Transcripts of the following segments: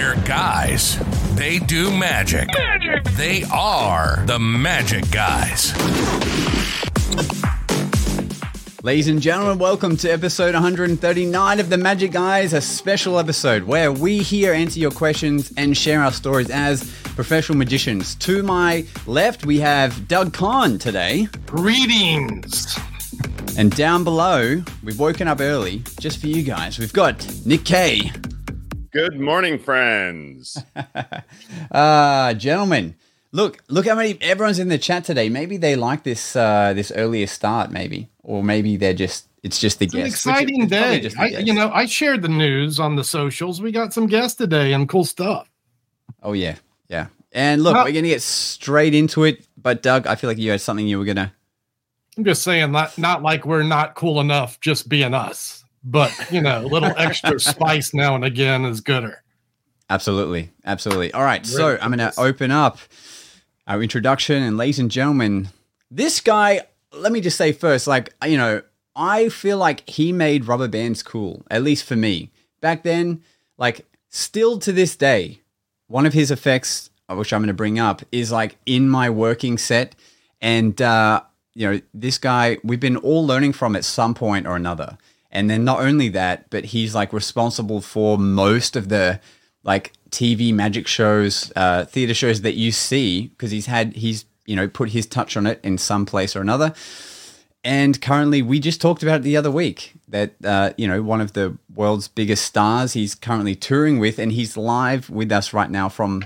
They're guys. They do magic. Magic. They are the magic guys. Ladies and gentlemen, welcome to episode 139 of The Magic Guys, a special episode where we here answer your questions and share our stories as professional magicians. To my left, we have Doug Conn today. Greetings. And down below, we've woken up early just for you guys. We've got Nick Kay. Good morning, friends. uh, gentlemen, look, look how many everyone's in the chat today. Maybe they like this uh, this earlier start, maybe, or maybe they're just it's just the It's an exciting which- it's probably day. just I, you know, I shared the news on the socials. We got some guests today and cool stuff. Oh yeah, yeah. And look, Well- we're gonna get straight into it. But Doug, I feel like you had something you were gonna. I'm just saying, not not like we're not cool enough just being us, but you know, a little extra spice now and again is gooder. Absolutely, absolutely. All right, so Ready I'm gonna open up our introduction, and ladies and gentlemen, this guy. Let me just say first, like you know, I feel like he made rubber bands cool, at least for me back then. Like, still to this day, one of his effects, uh, which I'm going to bring up, is like in my working set. And, uh, you know, this guy, we've been all learning from at some point or another. And then not only that, but he's like responsible for most of the like TV magic shows, uh, theater shows that you see because he's had, he's, you know, put his touch on it in some place or another. And currently, we just talked about it the other week that, uh, you know, one of the world's biggest stars he's currently touring with, and he's live with us right now from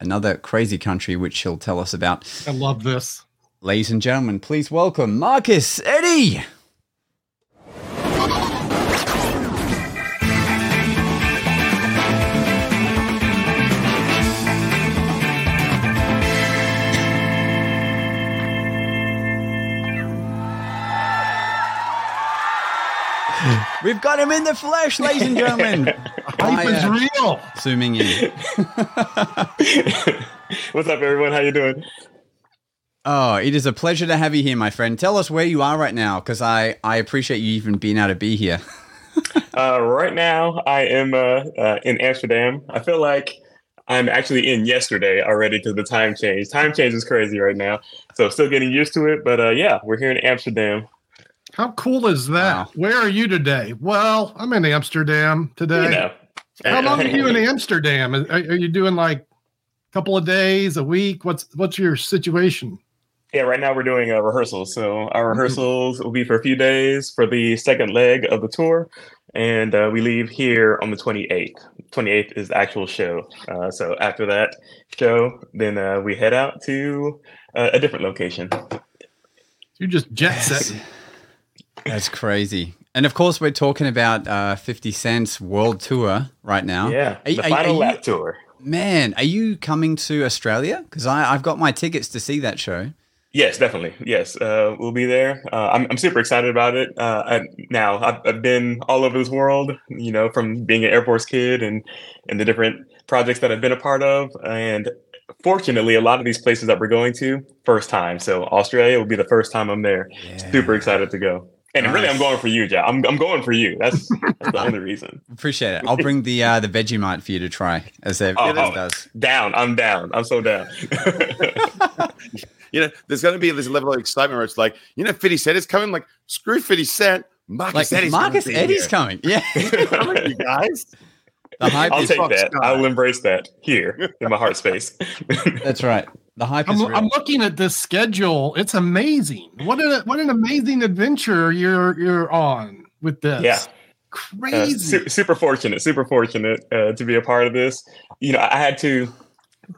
another crazy country, which he'll tell us about. I love this. Ladies and gentlemen, please welcome Marcus Eddie. We've got him in the flesh, ladies and gentlemen. Hype is real. zooming in. What's up, everyone? How you doing? Oh, it is a pleasure to have you here, my friend. Tell us where you are right now, because I, I appreciate you even being able to be here. Uh, right now, I am uh, uh, in Amsterdam. I feel like I'm actually in yesterday already because the time change. Time change is crazy right now, so still getting used to it. But uh, yeah, we're here in Amsterdam. How cool is that? Wow. Where are you today? Well, I'm in Amsterdam today. You know, How long are you in Amsterdam? Are, are you doing like a couple of days, a week? What's what's your situation? Yeah, right now we're doing a rehearsal. So our rehearsals will be for a few days for the second leg of the tour, and uh, we leave here on the 28th. 28th is the actual show. Uh, so after that show, then uh, we head out to uh, a different location. You just jet set. That's crazy. And of course, we're talking about uh, 50 Cent's world tour right now. Yeah, Are the are final are you- tour. Man, are you coming to Australia? Because I've got my tickets to see that show. Yes, definitely. Yes, uh, we'll be there. Uh, I'm, I'm super excited about it. Uh, I, now, I've, I've been all over this world, you know, from being an Air Force kid and and the different projects that I've been a part of. And fortunately, a lot of these places that we're going to, first time. So Australia will be the first time I'm there. Super excited to go. And really, I'm going for you, Jack. I'm, I'm going for you. That's, that's the only reason. Appreciate it. I'll bring the uh, the Vegemite for you to try, as everyone Oh, oh. does. Down. I'm down. I'm so down. You know, there's going to be this level of excitement where it's like, you know, 50 Cent is coming. Like, screw 50 Cent. Marcus Like Eddie's Marcus gonna Eddie's here. coming. Yeah, you guys. the hype I'll is. take that. Scott. I will embrace that here in my heart space. That's right. The hype I'm, real. I'm looking at this schedule. It's amazing. What an what an amazing adventure you're you're on with this. Yeah. Uh, Crazy. su- super fortunate, super fortunate uh, to be a part of this. You know, I had to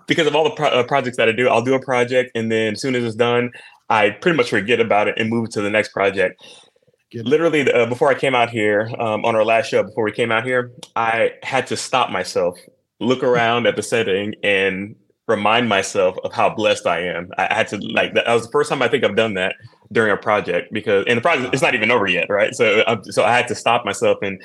because of all the pro- uh, projects that I do. I'll do a project, and then as soon as it's done, I pretty much forget about it and move to the next project. Get. Literally, uh, before I came out here um, on our last show, before we came out here, I had to stop myself, look around at the setting, and remind myself of how blessed I am. I had to like that was the first time I think I've done that during a project because and the project it's not even over yet, right? So I, so I had to stop myself and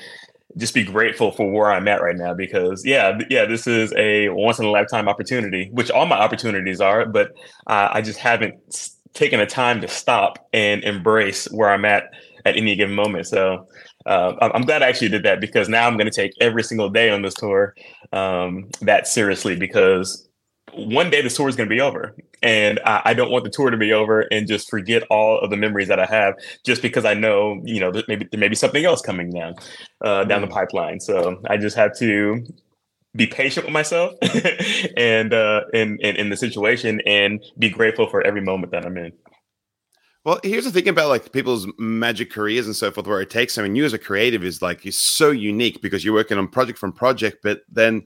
just be grateful for where I'm at right now because yeah, yeah, this is a once in a lifetime opportunity, which all my opportunities are, but uh, I just haven't taken the time to stop and embrace where I'm at at any given moment. So uh, I'm I'm glad I actually did that because now I'm going to take every single day on this tour um, that seriously because one day the tour is going to be over, and I, I don't want the tour to be over and just forget all of the memories that I have just because I know you know that maybe there may be something else coming down uh, down the pipeline. So I just have to be patient with myself and uh in, in in the situation and be grateful for every moment that I'm in. Well, here's the thing about like people's magic careers and so forth, where it takes. I mean, you as a creative is like you're so unique because you're working on project from project, but then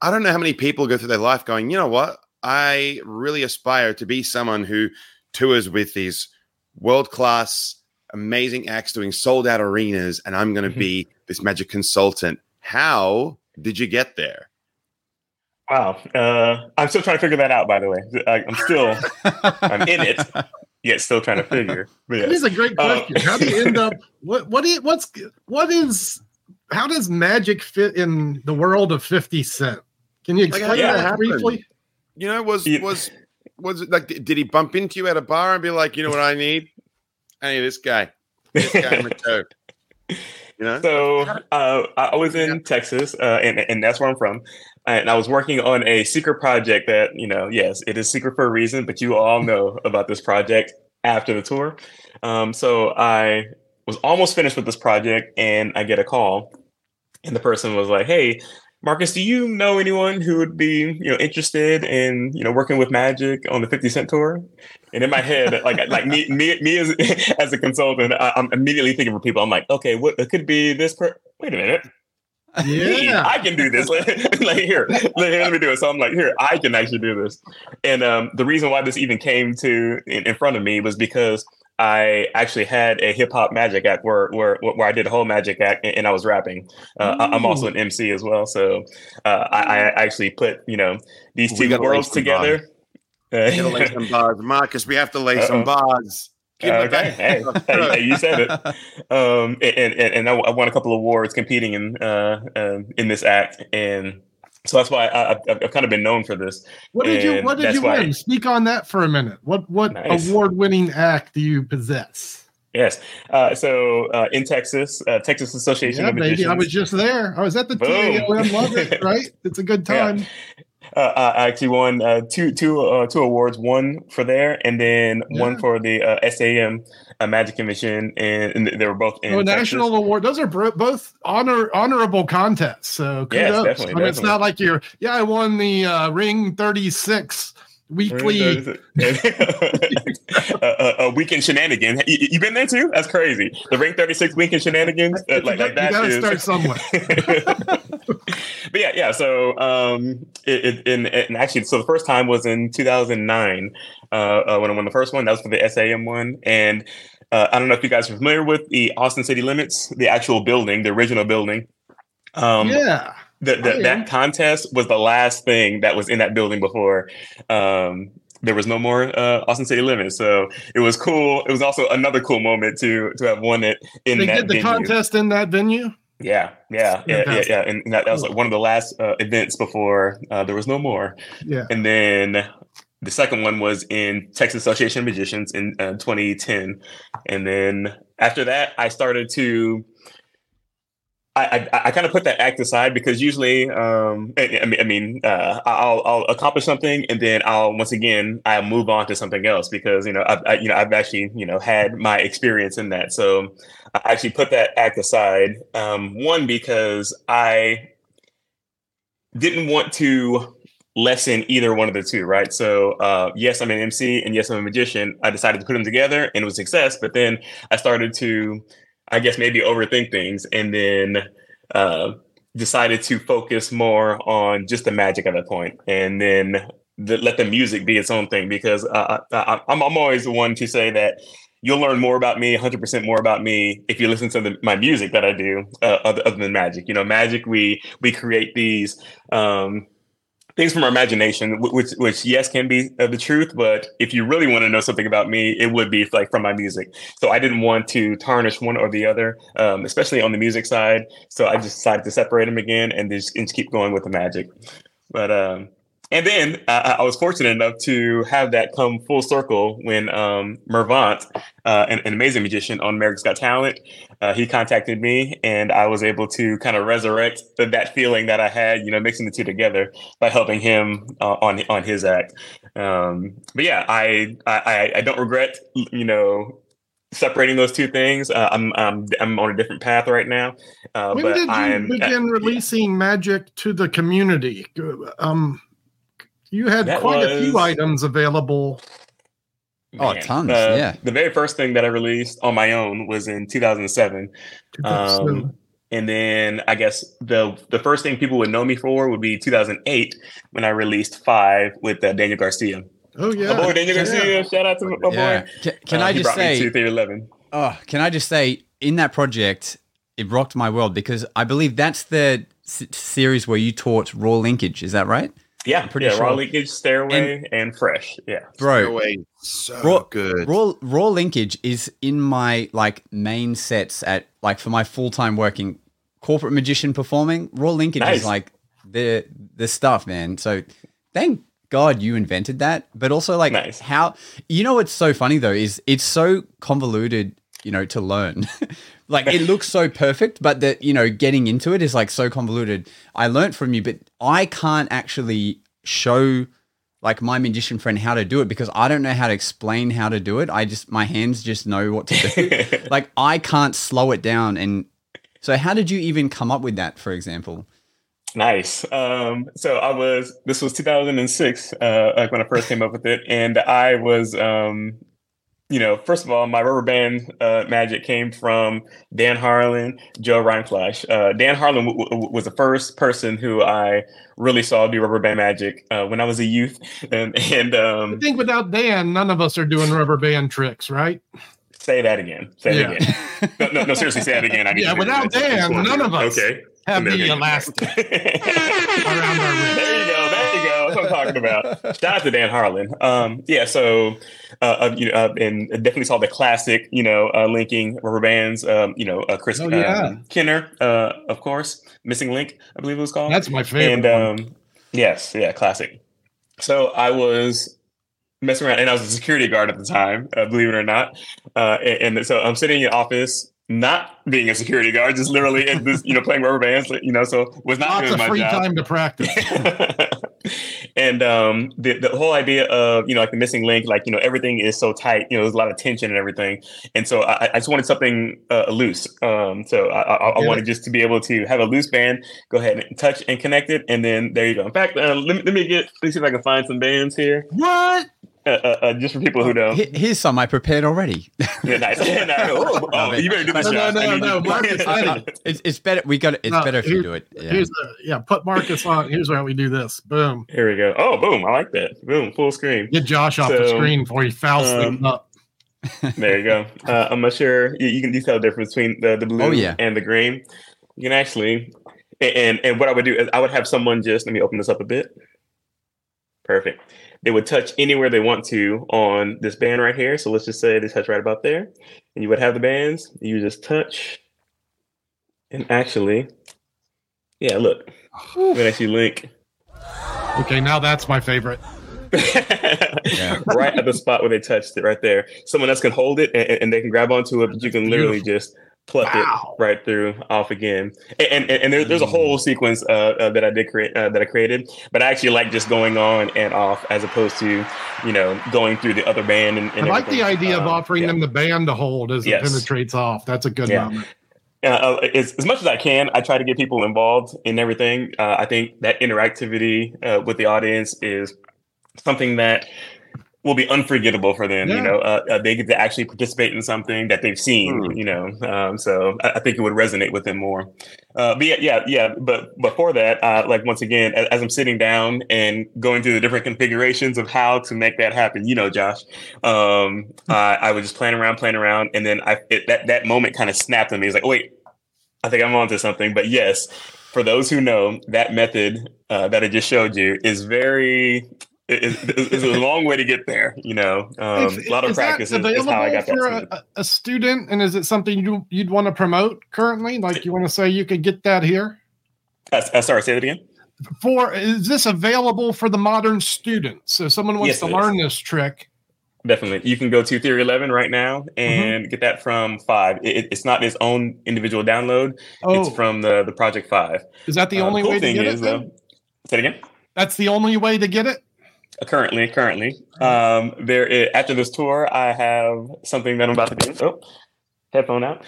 I don't know how many people go through their life going, you know what? I really aspire to be someone who tours with these world class, amazing acts doing sold out arenas, and I'm going to be this magic consultant. How did you get there? Wow, uh, I'm still trying to figure that out. By the way, I, I'm still I'm in it, yet still trying to figure. But That yeah. is a great Uh, question. how do you end up? What what do you, what's what is? How does magic fit in the world of Fifty Cent? Can you Like, explain how did that that briefly? You know, was was was it like? Did he bump into you at a bar and be like, you know what I need? I need this guy. This guy in. You know? So uh, I was in Texas, uh, and and that's where I'm from. And I was working on a secret project that you know, yes, it is secret for a reason, but you all know about this project after the tour. Um, so I was almost finished with this project, and I get a call, and the person was like, "Hey." Marcus, do you know anyone who would be, you know, interested in, you know, working with Magic on the 50 Cent tour? And in my head, like, like me, me, me as, as a consultant, I, I'm immediately thinking for people. I'm like, okay, what it could be this? Per- Wait a minute, me, Yeah. I can do this. like here, let, let me do it. So I'm like, here, I can actually do this. And um, the reason why this even came to in, in front of me was because I actually had a hip hop magic act where where where I did a whole magic act and, and I was rapping. Uh, I- I'm also an MC as well, so uh, I, I actually put you know these two worlds link some together. We gotta lay some bars, Marcus. We have to lay some Uh-oh. bars. Okay, hey, hey, hey, you said it. Um, and and, and I, I won a couple of awards competing in uh, um in this act, and so that's why I, I've, I've kind of been known for this. What did you What did you win? Speak on that for a minute. What What Nice. award winning act do you possess? Yes. Uh, so uh, in Texas, uh, Texas Association Yeah, of baby, Magicians. I was just there. I was at the. TAOM. Love it, right? It's a good Yeah. Uh, I actually won uh, two two uh, two awards. One for there, and then one for the uh, SAM uh, Magic Commission, and, and they were both in Oh, national award. Those are bro- both honor honorable contests. So Yes, definitely, I mean, it's not like you're. Yeah, I won the uh, Ring Thirty Six weekly. a, a, a weekend shenanigan. You, you been there too? That's crazy. The Ring Thirty Six weekend shenanigans. Uh, like, like that you got to is- start somewhere. but yeah, yeah. So, um, it, it and, and actually, so the first time was in 2009 uh, uh, when I won the first one. That was for the SAM one, and uh, I don't know if you guys are familiar with the Austin City Limits, the actual building, the original building. Um, yeah. The, the, I am. that contest was the last thing that was in that building before um, there was no more uh, Austin City Limits. So it was cool. It was also another cool moment to to have won it in They that did the venue. contest in that venue. Yeah, yeah, yeah, yeah, yeah. And that, that was like one of the last uh, events before uh, there was no more. Yeah. And then the second one was in Texas Association of Magicians in uh, 2010. And then after that, I started to. I, I, I kind of put that act aside because usually, um, I, I mean, I mean, uh, I'll, I'll accomplish something and then I'll once again I'll move on to something else because you know I've I, you know I've actually you know had my experience in that, so I actually put that act aside. Um, one because I didn't want to lessen either one of the two, right? So, uh, yes, I'm an MC and yes, I'm a magician. I decided to put them together and it was success. But then I started to, I guess, maybe overthink things and then uh, decided to focus more on just the magic at that point and then the, let the music be its own thing because uh, I, I'm, I'm always the one to say that you'll learn more about me 100% more about me if you listen to the, my music that i do uh, other, other than magic. You know magic we we create these um things from our imagination which which yes can be uh, the truth but if you really want to know something about me it would be like from my music. So i didn't want to tarnish one or the other um, especially on the music side. So i just decided to separate them again and just, and just keep going with the magic. But um and then uh, I was fortunate enough to have that come full circle when um, Mervant, uh, an, an, amazing magician on America's Got Talent, uh, he contacted me, and I was able to kind of resurrect that feeling that I had, you know, mixing the two together by helping him uh, on on his act. Um, but yeah, I, I I don't regret, you know, separating those two things. Uh, I'm, I'm I'm on a different path right now. Uh, when did you I'm, begin releasing magic to the community? Um, you had that quite was, a few items available. Oh, Man. Oh, tons! Uh, yeah. The very first thing that I released on my own was in 2007. 2007. Um, and then I guess the the first thing people would know me for would be 2008 when I released Five with uh, Daniel Garcia. Oh yeah, my boy Daniel yeah. Garcia. Shout out to my yeah. boy. Can, can uh, I just say? To 11. Oh, can I just say in that project, it rocked my world because I believe that's the s- series where you taught raw linkage. Is that right? Yeah, I'm pretty yeah, sure. Raw linkage, stairway, and, and fresh. Yeah, bro, stairway, so raw, good. Raw raw linkage is in my like main sets at like for my full time working corporate magician performing. Raw linkage nice. is like the the stuff, man. So thank God you invented that. But also like nice. how you know what's so funny though is it's so convoluted, you know, to learn. like it looks so perfect, but that you know, getting into it is like so convoluted. I learned from you, but I can't actually show like my magician friend how to do it because I don't know how to explain how to do it. I just my hands just know what to do. like I can't slow it down and so how did you even come up with that for example? Nice. Um, so I was this was 2006 uh, like when I first came up with it and I was um, you know, first of all, my rubber band uh, magic came from Dan Harlan, Joe Rindfleisch. Uh, Dan Harlan w- w- was the first person who I really saw do rubber band magic uh, when I was a youth. And, and um, I think without Dan, none of us are doing rubber band tricks, right? Say that again. Say yeah. it again. no, no, no, seriously, say that again. I yeah, without Dan, none of us. Okay have the elastic around our wrist. There you go. There you go. That's what I'm talking about. Shout out to Dan Harlan. Um, yeah. So, uh, uh, you know, uh, and definitely saw the classic, you know, uh, linking rubber bands. Um, you know, uh, Chris oh, yeah. Um, Kenner, uh, of course, Missing Link, I believe it was called. That's my favorite. And um, yes, yeah, classic. So I was messing around, and I was a security guard at the time, uh, believe it or not. Uh, and, and, so I'm sitting in the office not being a security guard, just literally this, you know, playing rubber bands, you know, so was not Lots doing of my free job. time to practice. and um, the, the whole idea of, you know, like the missing link, like, you know, everything is so tight, you know, there's a lot of tension and everything. And so I, I just wanted something uh, loose. Um, so I, I, I yeah. wanted just to be able to have a loose band, go ahead and touch and connect it. And then there you go. In fact, uh, let, me, let me get, let me see if I can find some bands here. What? Uh, uh, just for people who know. Here's some I prepared already. yeah, nice. oh, oh, you better do this. No, no, no, no. Marcus, it's, it's better. We got. It's no, better if you do it. Yeah. Here's the, yeah. Put Marcus on. Here's how we do this. Boom. Here we go. Oh, boom! I like that. Boom, full screen. Get Josh off so, the screen before he fouls um, up. there you go. Uh, I'm not sure you, you, can detail the difference between the, the blue oh, yeah. and the green. You can actually, and and what I would do is I would have someone just let me open this up a bit. Perfect they would touch anywhere they want to on this band right here. So let's just say they touch right about there. And you would have the bands. You just touch. And actually, yeah, look. I'm gonna actually link. Okay, now that's my favorite. yeah. right at the spot where they touched it, right there. Someone else can hold it and, and they can grab onto it, but you can literally just pluck wow. it right through off again. And and, and there, there's a mm. whole sequence uh, uh, that I did create uh, that I created, but I actually like just going on and off as opposed to you know going through the other band. And, and I like everything. the idea um, of offering yeah. them the band to hold as yes. it penetrates off. That's a good yeah. moment. Uh, as, as, much as I can, I try to get people involved in everything. Uh, I think that interactivity uh, with the audience is something that will be unforgettable for them. Yeah. You know, uh, uh, they get to actually participate in something that they've seen. Mm. You know, um, so I, I, think it would resonate with them more. Uh, but yeah, yeah, yeah. But before that, uh, like once again, as, as, I'm sitting down and going through the different configurations of how to make that happen, you know, Josh, um, I, I was just playing around, playing around, and then I it, that that moment kind of snapped on me. It's like, oh, wait, I think I'm onto something. But yes, for those who know, that method uh, that I just showed you is very it's, a long way to get there. You know, um, a lot of practice is, is, how I got for a, a, student. And is it something you you'd want to promote currently? Like you want to say you could get that here? Uh, uh, sorry, say that again. for is this available for the modern student? So someone wants yes, to learn this trick. Definitely, you can go to Theory Eleven right now and mm-hmm. get that from Five. It, it's not its own individual download. Oh. It's from the the Project Five. Is that the uh, only cool way to get is, it? Say it again. That's the only way to get it. Uh, currently, currently, um, there is, after this tour, I have something that I'm about to do. Oh, headphone out.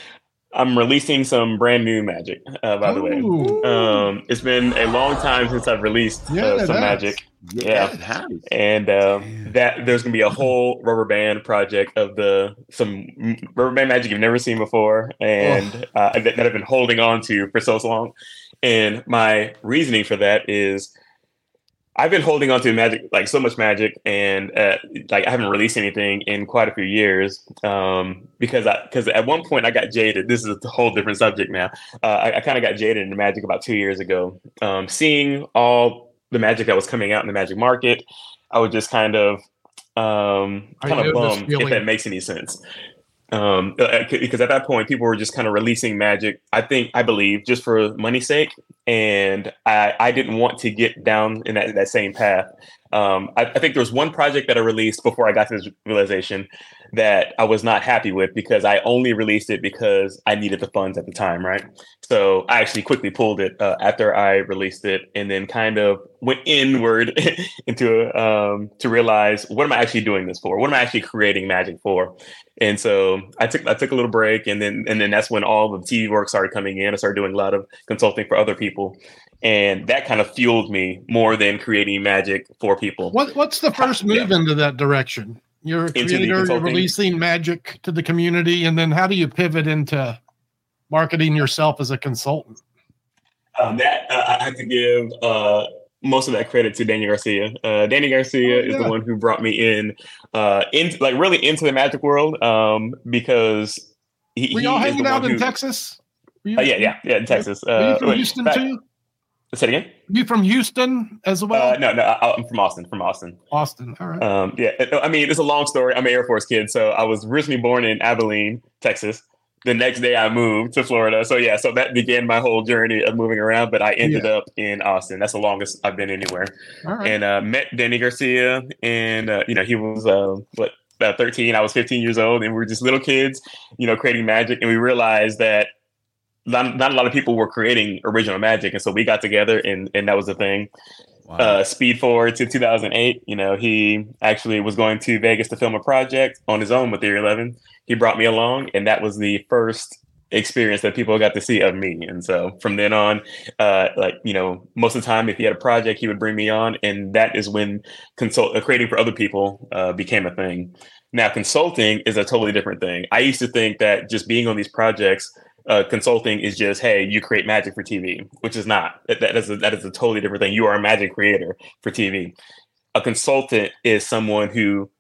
I'm releasing some brand new magic, uh, by the way. Um, it's been a long time since I've released uh, some magic. Yeah, yeah. and um, that there's gonna be a whole rubber band project of the some rubber band magic you've never seen before, and oh. uh, that, that I've been holding on to for so long. And my reasoning for that is I've been holding on to magic, like so much magic, and uh, like I haven't released anything in quite a few years um, because I because at one point I got jaded. This is a whole different subject now. Uh, I, I kind of got jaded into magic about two years ago. Um, seeing all the magic that was coming out in the magic market, I was just kind of um, kind of bummed if that makes any sense um, uh, uh, because at that point people were just kind of releasing magic i think i believe just for money's sake and i i didn't want to get down in that, that same path. Um, I, I, think there was one project that i released before i got to this realization that i was not happy with because i only released it because i needed the funds at the time right so i actually quickly pulled it uh, after i released it and then kind of went inward into um, to realize what am i actually doing this for what am i actually creating magic for and so I took I took a little break, and then and then that's when all the TV work started coming in. I started doing a lot of consulting for other people, and that kind of fueled me more than creating magic for people. What What's the first move yeah. into that direction? You're a creator. You're releasing magic to the community, and then how do you pivot into marketing yourself as a consultant? Um, that uh, I have to give uh, most of that credit to Danny Garcia. Uh, Danny Garcia oh, yeah. is the one who brought me in, uh, in like really into the magic world, um, because he. Were y'all hanging out in Texas? You, uh, yeah, yeah, yeah, in Texas. Uh, from wait, Houston too? Say it again. You from Houston as well? Uh, no, no, I, am from Austin. From Austin. Austin. All right. Um, yeah, I mean, it's a long story. I'm an Air Force kid, so I was originally born in Abilene, Texas the next day I moved to Florida. So yeah, so that began my whole journey of moving around. But I ended yeah. up in Austin. That's the longest I've been anywhere. Right. And uh, met Danny Garcia, and uh, you know he was uh, what about 13. I was 15 years old, and we were just little kids, you know, creating magic. And we realized that not, not a lot of people were creating original magic, and so we got together, and and that was the thing. Wow. Uh, speed forward to 2008. You know, he actually was going to Vegas to film a project on his own with Theory 11 he brought me along, and that was the first experience that people got to see of me. And so from then on, uh, like you know, most of the time, if he had a project, he would bring me on, and that is when consult uh, creating for other people uh, became a thing. Now, consulting is a totally different thing. I used to think that just being on these projects. Uh, consulting is just hey you create magic for tv which is not. That, that is a, that is a totally different thing. You are a magic creator for tv a consultant is someone who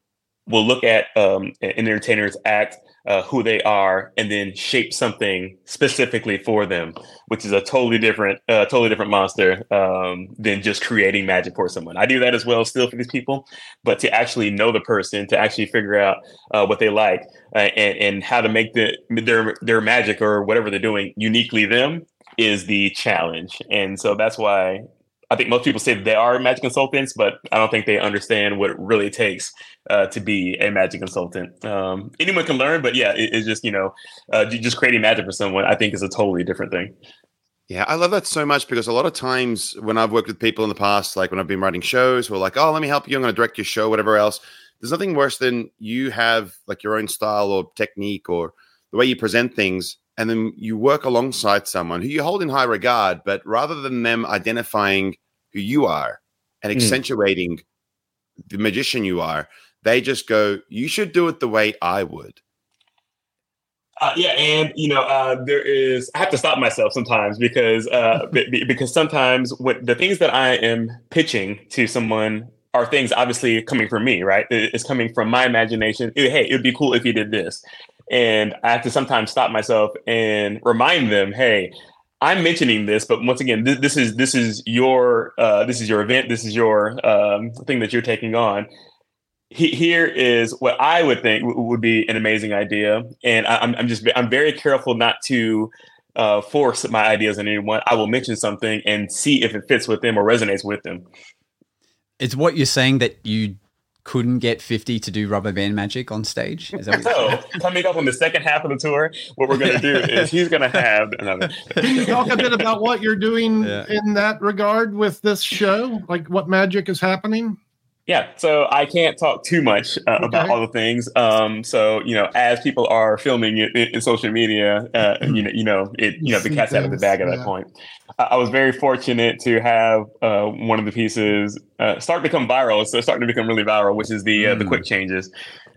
will look at um, an entertainer's act, uh, who they are, and then shape something specifically for them, which is a totally different, uh, totally different monster um, than just creating magic for someone. I do that as well, still for these people, but to actually know the person, to actually figure out uh, what they like uh, and, and how to make the, their their magic or whatever they're doing uniquely them is the challenge. And so that's why I think most people say they are magic consultants, but I don't think they understand what it really takes uh, to be a magic consultant. Um, anyone can learn, but yeah, it, it's just you know, uh, just creating magic for someone. I think is a totally different thing. Yeah, I love that so much because a lot of times when I've worked with people in the past, like when I've been writing shows, who are like, "Oh, let me help you. I'm going to direct your show, whatever else." There's nothing worse than you have like your own style or technique or the way you present things, and then you work alongside someone who you hold in high regard, but rather than them identifying who you are and hmm. accentuating mm. the magician you are, they just go, "You should do it the way I would." Uh, yeah, and you know, uh, there is. I have to stop myself sometimes because uh, b- because sometimes what the things that I am pitching to someone are things obviously coming from me, right? It's coming from my imagination. Hey, it'd be cool if you did this, and I have to sometimes stop myself and remind them, hey. I'm mentioning this, but once again, this, this is this is your uh, this is your event. This is your um, thing that you're taking on he, here is what I would think w- would be an amazing idea, and I, am I'm just I'm very careful not to uh, force my ideas on anyone. I will mention something and see if it fits with them or resonates with them. It's what you're saying that you couldn't get 50 to do rubber band magic on stage? Is that so, coming up on the second half of the tour, what we're going to do is he's going to have another. Can you talk a bit about what you're doing yeah. in that regard with this show? Like what magic is happening? Yeah, so I can't talk too much uh, okay. about all the things. Um, so you know, as people are filming it in, in social media, uh, you know, you know, it, you know, the cat's out of the bag at yeah. that point. I, I, was very fortunate to have uh, one of the pieces uh, start to become viral. So starting to become really viral, which is the mm. the hmm. quick changes.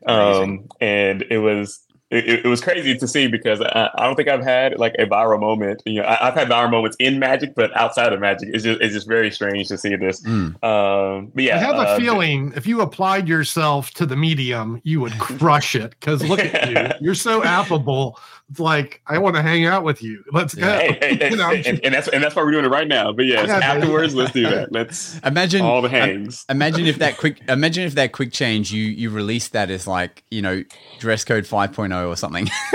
Um, and it was it, it, was crazy to see because I, I, don't think I've had like a viral moment. You know, I, have had viral moments in Magic, but outside of Magic, it's just it's just very strange to see this. Mm. Um, but yeah, I have a uh, feeling if you applied yourself to the medium, you would crush it. Because look at you, you're so affable. It's like I want to hang out with you. Let's go. Hey, hey, hey, and, and, that's and that's why we're doing it right now. But yes, yeah, afterwards, let's do that. Let's imagine all the hangs. imagine if that quick imagine if that quick change you you release that as like you know dress code 5.0 or something.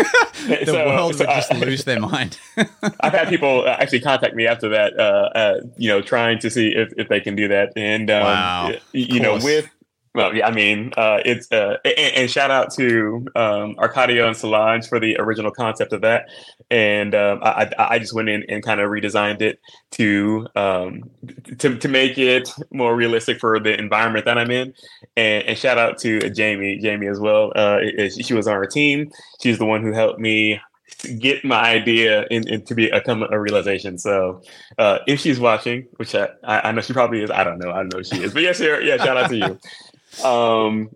the so, world so would just I, lose their mind. I've had people actually contact me after that, uh, uh, you know, trying to see if, if they can do that. And, um, wow. you know, with, well, yeah, I mean, uh, it's uh, and, and, shout out to um, Arcadio and Solange for the original concept of that, and um, I, I just went in and kind of redesigned it to um, to to make it more realistic for the environment that I'm in, and, and shout out to Jamie, Jamie as well. Uh, she was on our team. She's the one who helped me get my idea in, in to be a, come a realization. So uh, if she's watching, which I, I know she probably is, I don't know, I don't know she is, but yes, yeah, yeah, shout out to you um,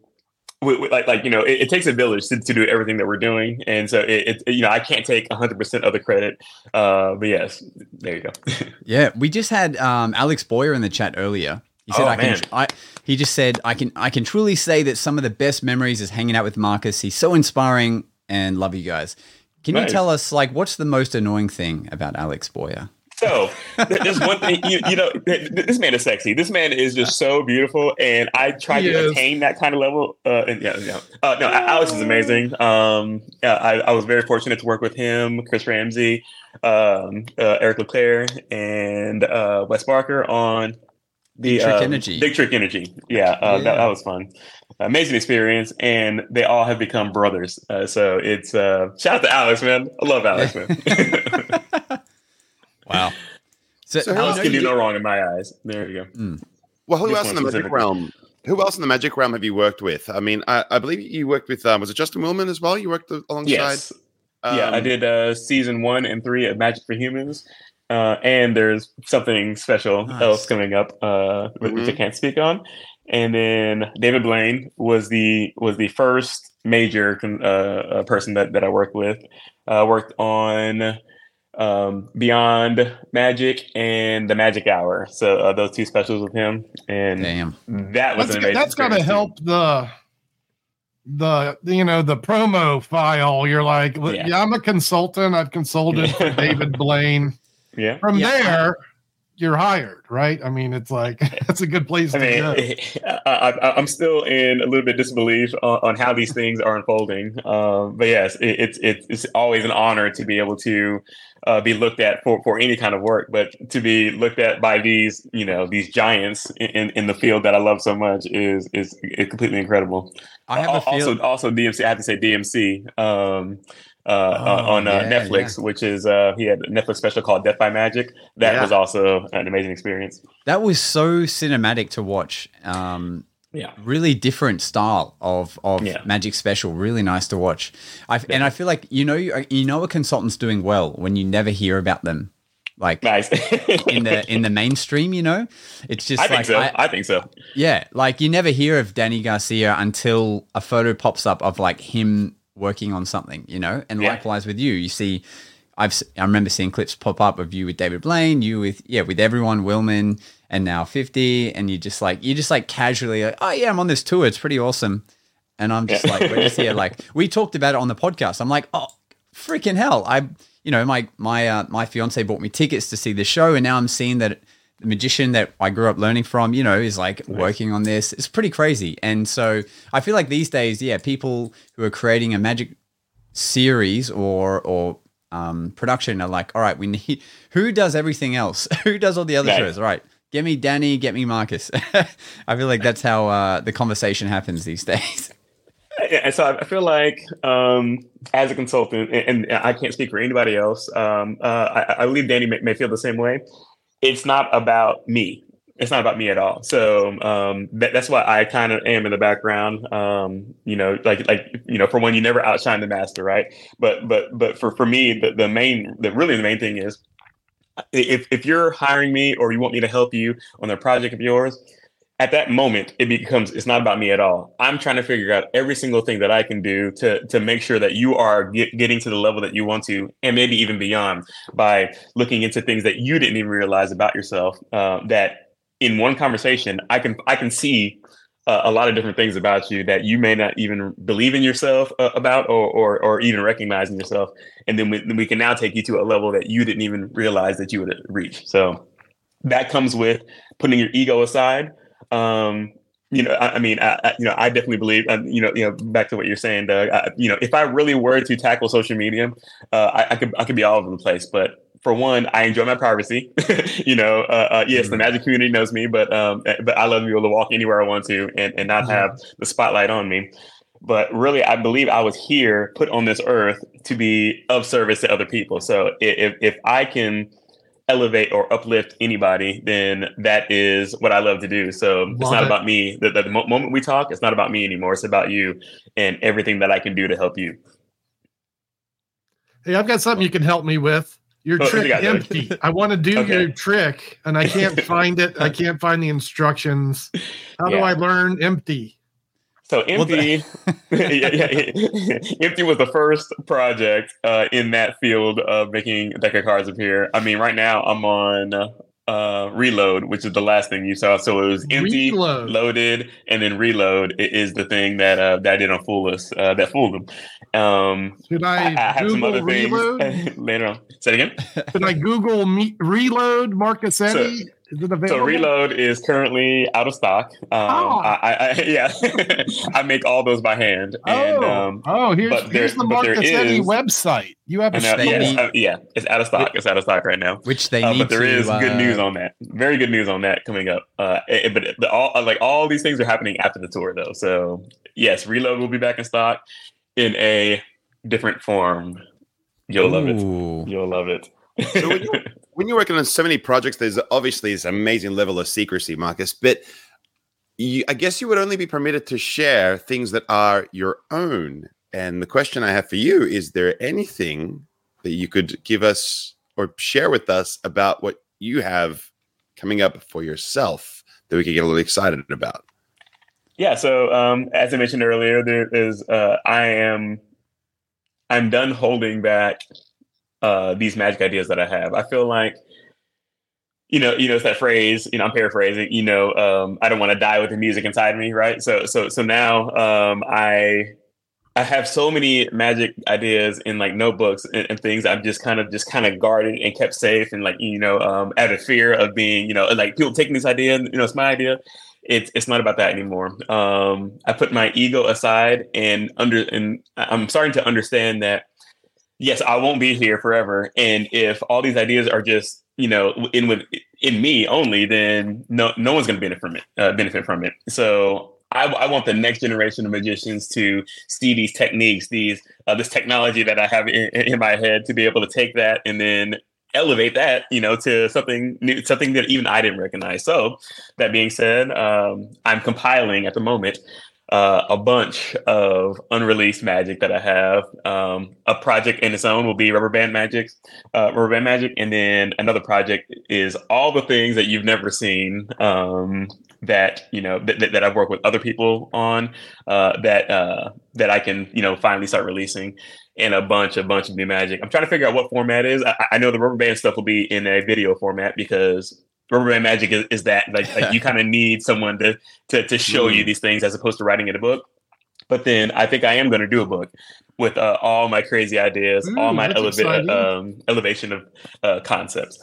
we, we, like like you know it, it, takes a village to, to do everything that we're doing. And so it, it you know i can't take 100% of the credit. Uh but yes there you go. Yeah we just had um alex boyer in the chat earlier. He said oh, i can I, he just said i can i can truly say that some of the best memories is hanging out with marcus. He's so inspiring and love you guys. Can nice. you tell us like what's the most annoying thing about alex boyer so there's one thing you, you know this man is sexy. This man is just so beautiful and i try he to is. attain that kind of level uh and yeah, yeah. Uh, no alex is amazing. Um yeah, I, I was very fortunate to work with him Chris Ramsay um uh, Eric Leclerc and uh wes barker on the Big trick um, energy. Big trick energy. Yeah, uh, yeah. That, that, was fun. Amazing experience and they all have become brothers. Uh, so it's uh shout out to alex man. I love alex man Wow. So, so who else can do no wrong in my eyes? There you go. Mm. Well, who else in the Magic realm? Who else in the Magic realm have you worked with? I mean, I, I believe you worked with um, was it Justin Willman as well? You worked alongside. Yes. Um, yeah, I um, did uh, season one and three of Magic for Humans, uh, and there's something special nice. else coming up, uh, mm-hmm. which I can't speak on. And then David Blaine was the was the first major uh, uh, person that, that I worked with. Uh, worked on um, Beyond Magic and the Magic Hour. So uh, those two specials with him, and Damn. that was that's, amazing. That's got to help the the you know the promo file. You're like, yeah, yeah I'm a consultant. I've consulted for David Blaine. Yeah. From yeah. there, you're hired, right? I mean, it's like that's a good place I to mean, go. I, am still in a little bit disbelief on, on how these things are unfolding. Um, but yes, it, it's it's always an honor to be able to uh, be looked at for, for any kind of work, but to be looked at by these, you know, these giants in, in the field that I love so much is is, is completely incredible. I have uh, also also DMC. I have to say DMC um, uh, uh, oh, on uh, yeah, Netflix, yeah. which is uh, he had a Netflix special called Death by Magic. That yeah. was also an amazing experience. That was so cinematic to watch. Um, yeah really different style of of yeah. magic special really nice to watch I, yeah. and i feel like you know you know a consultant's doing well when you never hear about them like nice. in the in the mainstream you know it's just I like think so. I, I, think so yeah like you never hear of danny garcia until a photo pops up of like him working on something you know and yeah. likewise with you you see I've I remember seeing clips pop up of you with David Blaine, you with yeah with everyone Willman, and now 50 and you just like you just like casually like, oh yeah i'm on this tour it's pretty awesome and i'm just yeah. like we're just here like we talked about it on the podcast i'm like oh freaking hell i you know my my uh, my fiance bought me tickets to see the show and now i'm seeing that the magician that i grew up learning from you know is like nice. working on this it's pretty crazy and so i feel like these days yeah people who are creating a magic series or or um, production are like, all right, we need who does everything else? who does all the other Right. shows? All right, get me Danny, get me Marcus. I feel like that's how uh, the conversation happens these days. and so I feel like um, as a consultant, and, and I can't speak for anybody else. Um, uh, I, I believe Danny may, may feel the same way. It's not about me. It's not about me at all. So um, that, that's why I kind of am in the background. Um, you know, like like you know, for one, you never outshine the master, right? But but but for for me, the, the main, the really the main thing is if if you're hiring me or you want me to help you on a project of yours, at that moment it becomes it's not about me at all. I'm trying to figure out every single thing that i can do to to make sure that you are get, getting to the level that you want to and maybe even beyond by looking into things that you didn't even realize about yourself uh, that in one conversation i can i can see uh, a lot of different things about you that you may not even believe in yourself uh, about or, or or even recognize in yourself and then we, then we can now take you to a level that you didn't even realize that you would reach so that comes with putting your ego aside um, you know, I, I mean, I, I, you know, I definitely believe, um, you know, you know, back to what you're saying, Doug. I, you know, if I really were to tackle social media, uh, I could, I could be all over the place. But for one, I enjoy my privacy. you know, uh, uh, yes, the magic community knows me, but um, but I love to be able to walk anywhere I want to and, and not have the spotlight on me. But really, I believe I was here, put on this earth, to be of service to other people. So if if I can elevate or uplift anybody, then that is what I love to do. So it's not it. about me. The, the mo- moment we talk, it's not about me anymore. It's about you and everything that I can do to help you. Hey, I've got something you can help me with. Your Oh, trick you empty. I want to do Okay. your trick and I can't find it. I can't find the instructions. How do I learn empty? So empty, yeah, yeah, empty was the first project uh, in that field of making deck of cards appear. I mean, right now I'm on uh, reload, which is the last thing you saw. So it was empty, Reload. loaded, and then reload is the thing that uh, that didn't fool us. Uh, that fooled them. Um, Should I, I, I have some Google other reload? things later on. Say it again. Should I Google me- reload Marcus Eddie? Is it available? So reload is currently out of stock. Um, Ah. I, I, I yeah, I make all those by hand. And, Oh, um, oh, here's, but there- here's the but there is- website. You have a I know, They yeah, need- uh, yeah, it's out of stock. It's out of stock right now. Which they Uh, need but there to. is good uh, news on that. Very good news on that coming up. Uh, eh, but the, all uh, like all these things are happening after the tour, though. So yes, Reload will be back in stock in a different form. You'll love it. You'll love it. So when you- when you're working on so many projects, there's obviously this amazing level of secrecy, Marcus. But you, I guess you would only be permitted to share things that are your own. And the question I have for you is: There anything that you could give us or share with us about what you have coming up for yourself that we could get a little excited about? Yeah. So um, as I mentioned earlier, there is uh, I am I'm done holding back uh, these magic ideas that I have. I feel like you know, you know, it's that phrase. You know, I'm paraphrasing. You know, um, I don't want to die with the music inside me, right? So, so, so now um, I I have so many magic ideas in like notebooks and, and things. I've just kind of just kind of guarded and kept safe, and like you know, um, out of fear of being, you know, like people taking this idea, and, you know, it's my idea. It's it's not about that anymore. Um, I put my ego aside, and under and I'm starting to understand that yes, I won't be here forever, and if all these ideas are just you know in with in me only, then no no one's going to benefit from it. Uh, benefit from it. So I, I want the next generation of magicians to see these techniques, these uh, this technology that I have in, in my head, to be able to take that and then elevate that, you know, to something new, something that even I didn't recognize. So that being said, um, I'm compiling at the moment uh, a bunch of unreleased magic that I have. Um, a project in its own will be Rubber Band Magic, uh, Rubber Band Magic, and then another project is all the things that you've never seen. Um, that you know that, I've worked with other people on uh, that uh, that I can you know finally start releasing and a bunch a bunch of new magic. I'm trying to figure out what format is. I, I know the rubber band stuff will be in a video format because rubber band magic is, is that like, like you kind of need someone to to to show you these things as opposed to writing in a book. But then I think I am going to do a book with uh, all my crazy ideas, all my eleva- um, elevation of uh, concepts.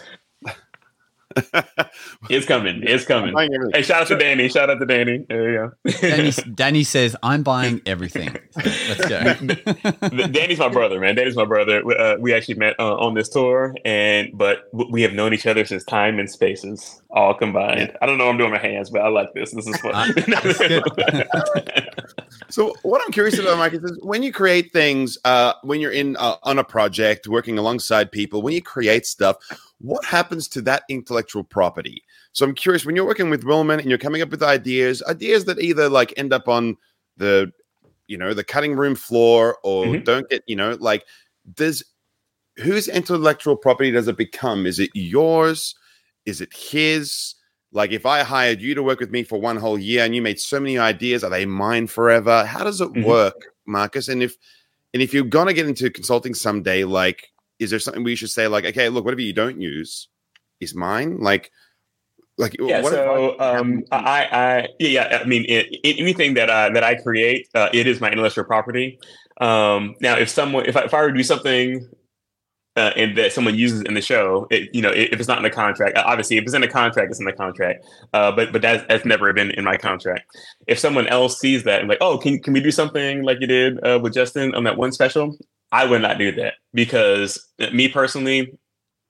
It's coming. It's coming. Hey, shout out to Danny. Shout out to Danny. There you go. Danny, Danny says, "I'm buying everything." Let's go. Danny's my brother, man. Danny's my brother. Uh, we actually met uh, on this tour, and but we have known each other since time and spaces all combined. Yeah. I don't know what I'm doing my hands, but I like this. This is fun. Uh, so, what I'm curious about, Mike, is when you create things, uh, when you're in uh, on a project, working alongside people, when you create stuff what happens to that intellectual property? So I'm curious when you're working with Willman and you're coming up with ideas, ideas that either like end up on the you know the cutting room floor or mm-hmm. don't get you know like does whose intellectual property does it become? Is it yours? Is it his? Like if I hired you to work with me for one whole year and you made so many ideas, are they mine forever? How does it mm-hmm. work, Marcus? And if and if you're gonna get into consulting someday, like is there something we should say like okay look whatever you don't use is mine like like yeah so I, um i i yeah i mean it, it, anything that i that i create uh, it is my intellectual property um now if someone if i, if I were to do something uh, and that someone uses in the show, it, you know, if it's not in the contract, obviously, if it's in the contract, it's in the contract. Uh, but but that's, that's never been in my contract. If someone else sees that and like, oh, can can we do something like you did uh, with Justin on that one special? I would not do that because me personally,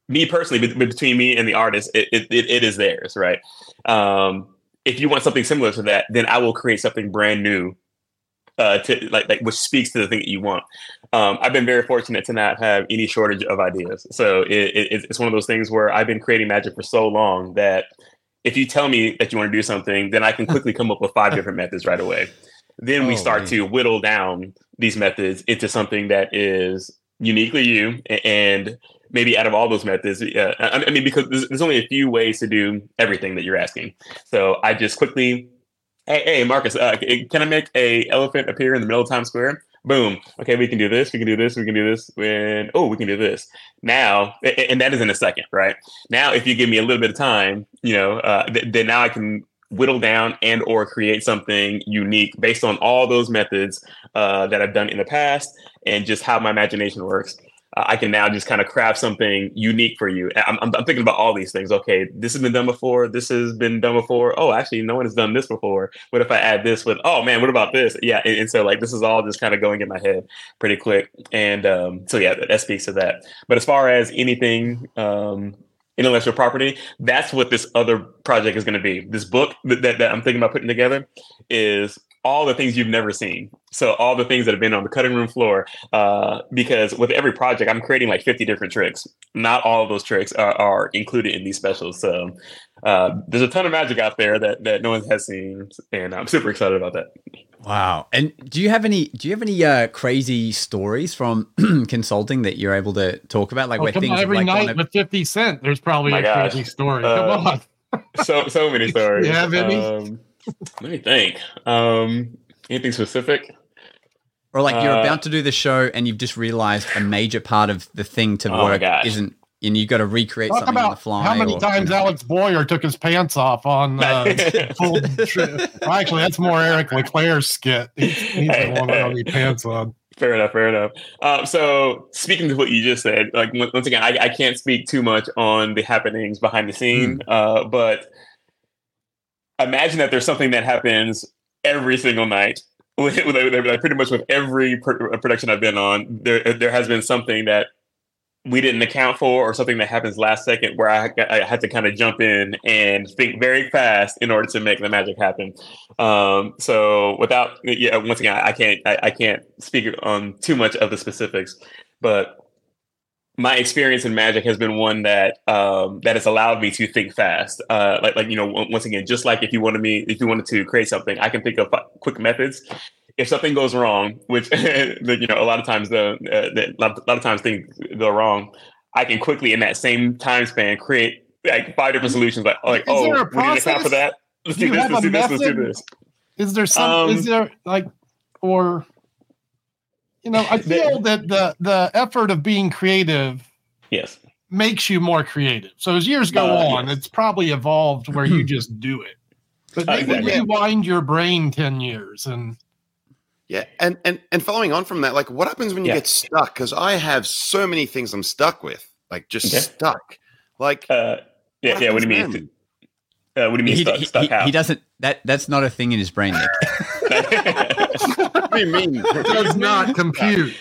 me personally, between me and the artist, it, it, it is theirs, right? Um, if you want something similar to that, then I will create something brand new, uh, to like, like which speaks to the thing that you want. Um, I've been very fortunate to not have any shortage of ideas. So it, it, it's one of those things where I've been creating magic for so long that if you tell me that you want to do something, then I can quickly come up with five different methods right away. Then we oh, start man. to whittle down these methods into something that is uniquely you and maybe out of all those methods uh, i mean because there's, there's, only a few ways to do everything that you're asking so i just quickly hey, hey marcus uh, can i make a elephant appear in the middle of times square? Boom. Okay we can do this we can do this we can do this and oh we can do this. Now and that is in a second right? Now if you give me a little bit of time you know uh, th- then now i can whittle down and or create something unique based on all those methods uh, that I've done in the past and just how my imagination works. I can now just kind of craft something unique for you. I'm, I'm, I'm, thinking about all these things. Okay, this has been done before. This has been done before. Oh, actually, no one has done this before. What if I add this with? Oh man, what about this? Yeah, and, and so like this is all just kind of going in my head pretty quick. And um, so yeah, that, that, speaks to that. But as far as anything um, intellectual property. That's what this other project is going to be. This book that, that I'm thinking about putting together is all the things you've never seen. So all the things that have been on the cutting room floor. Uh, because with every project, I'm creating like 50 different tricks. Not all of those tricks are, are included in these specials. So uh, there's a ton of magic out there that that no one has seen, and I'm super excited about that. Wow! And do you have any do you have any uh, crazy stories from consulting that you're able to talk about? Like oh, where things on, every like night with Fifty Cent, there's probably My a gosh. crazy story. Come uh, on. so so many stories. you have any? Um, let me think. Um, anything specific? Or like you're uh, about to do the show and you've just realized a major part of the thing to oh work isn't and you've got to recreate Talk something about on the fly. How many or, times Alex Boyer took his pants off on uh, full Actually, that's more Eric Leclerc's skit. He's, he's the one without any pants on. Fair enough. Fair enough. Um, so, speaking to what you just said, like once again, I, I, can't speak too much on the happenings behind the scene, mm. uh, but imagine that there's something that happens every single night. Pretty much with every production I've been on, there there has been something that we didn't account for or something that happens last second where I, I had to kind of jump in and think very fast in order to make the magic happen. Um, so without, yeah, once again, I can't, I, I can't speak on too much of the specifics, but my experience in magic has been one that um, that has allowed me to think fast. Uh, like like you know, once again, just like if you wanted me, if you wanted to create something, I can think of quick methods if something goes wrong, which you know a lot of times the, uh, the a lot of times things go wrong, I can quickly in that same time span create like five different solutions. Like like is oh, we need to account for that. Let's do, do this. Let's do this. Let's do this. Is there some? Um, is there like or you know? I feel that the the effort of being creative. Yes. Makes you more creative. So as years go uh, on, yes. it's probably evolved where you just do it. But uh, exactly. rewind your brain ten years and yeah, and and and following on from that, like what happens when you yeah. get stuck? Because I have so many things I'm stuck with, like just okay. stuck. Like, uh, Yeah, what yeah. What do you mean? Uh, what do you mean? He, stuck, he, stuck he, he, doesn't. That that's not a thing in his brain, Nick. what do you mean? It does not compute.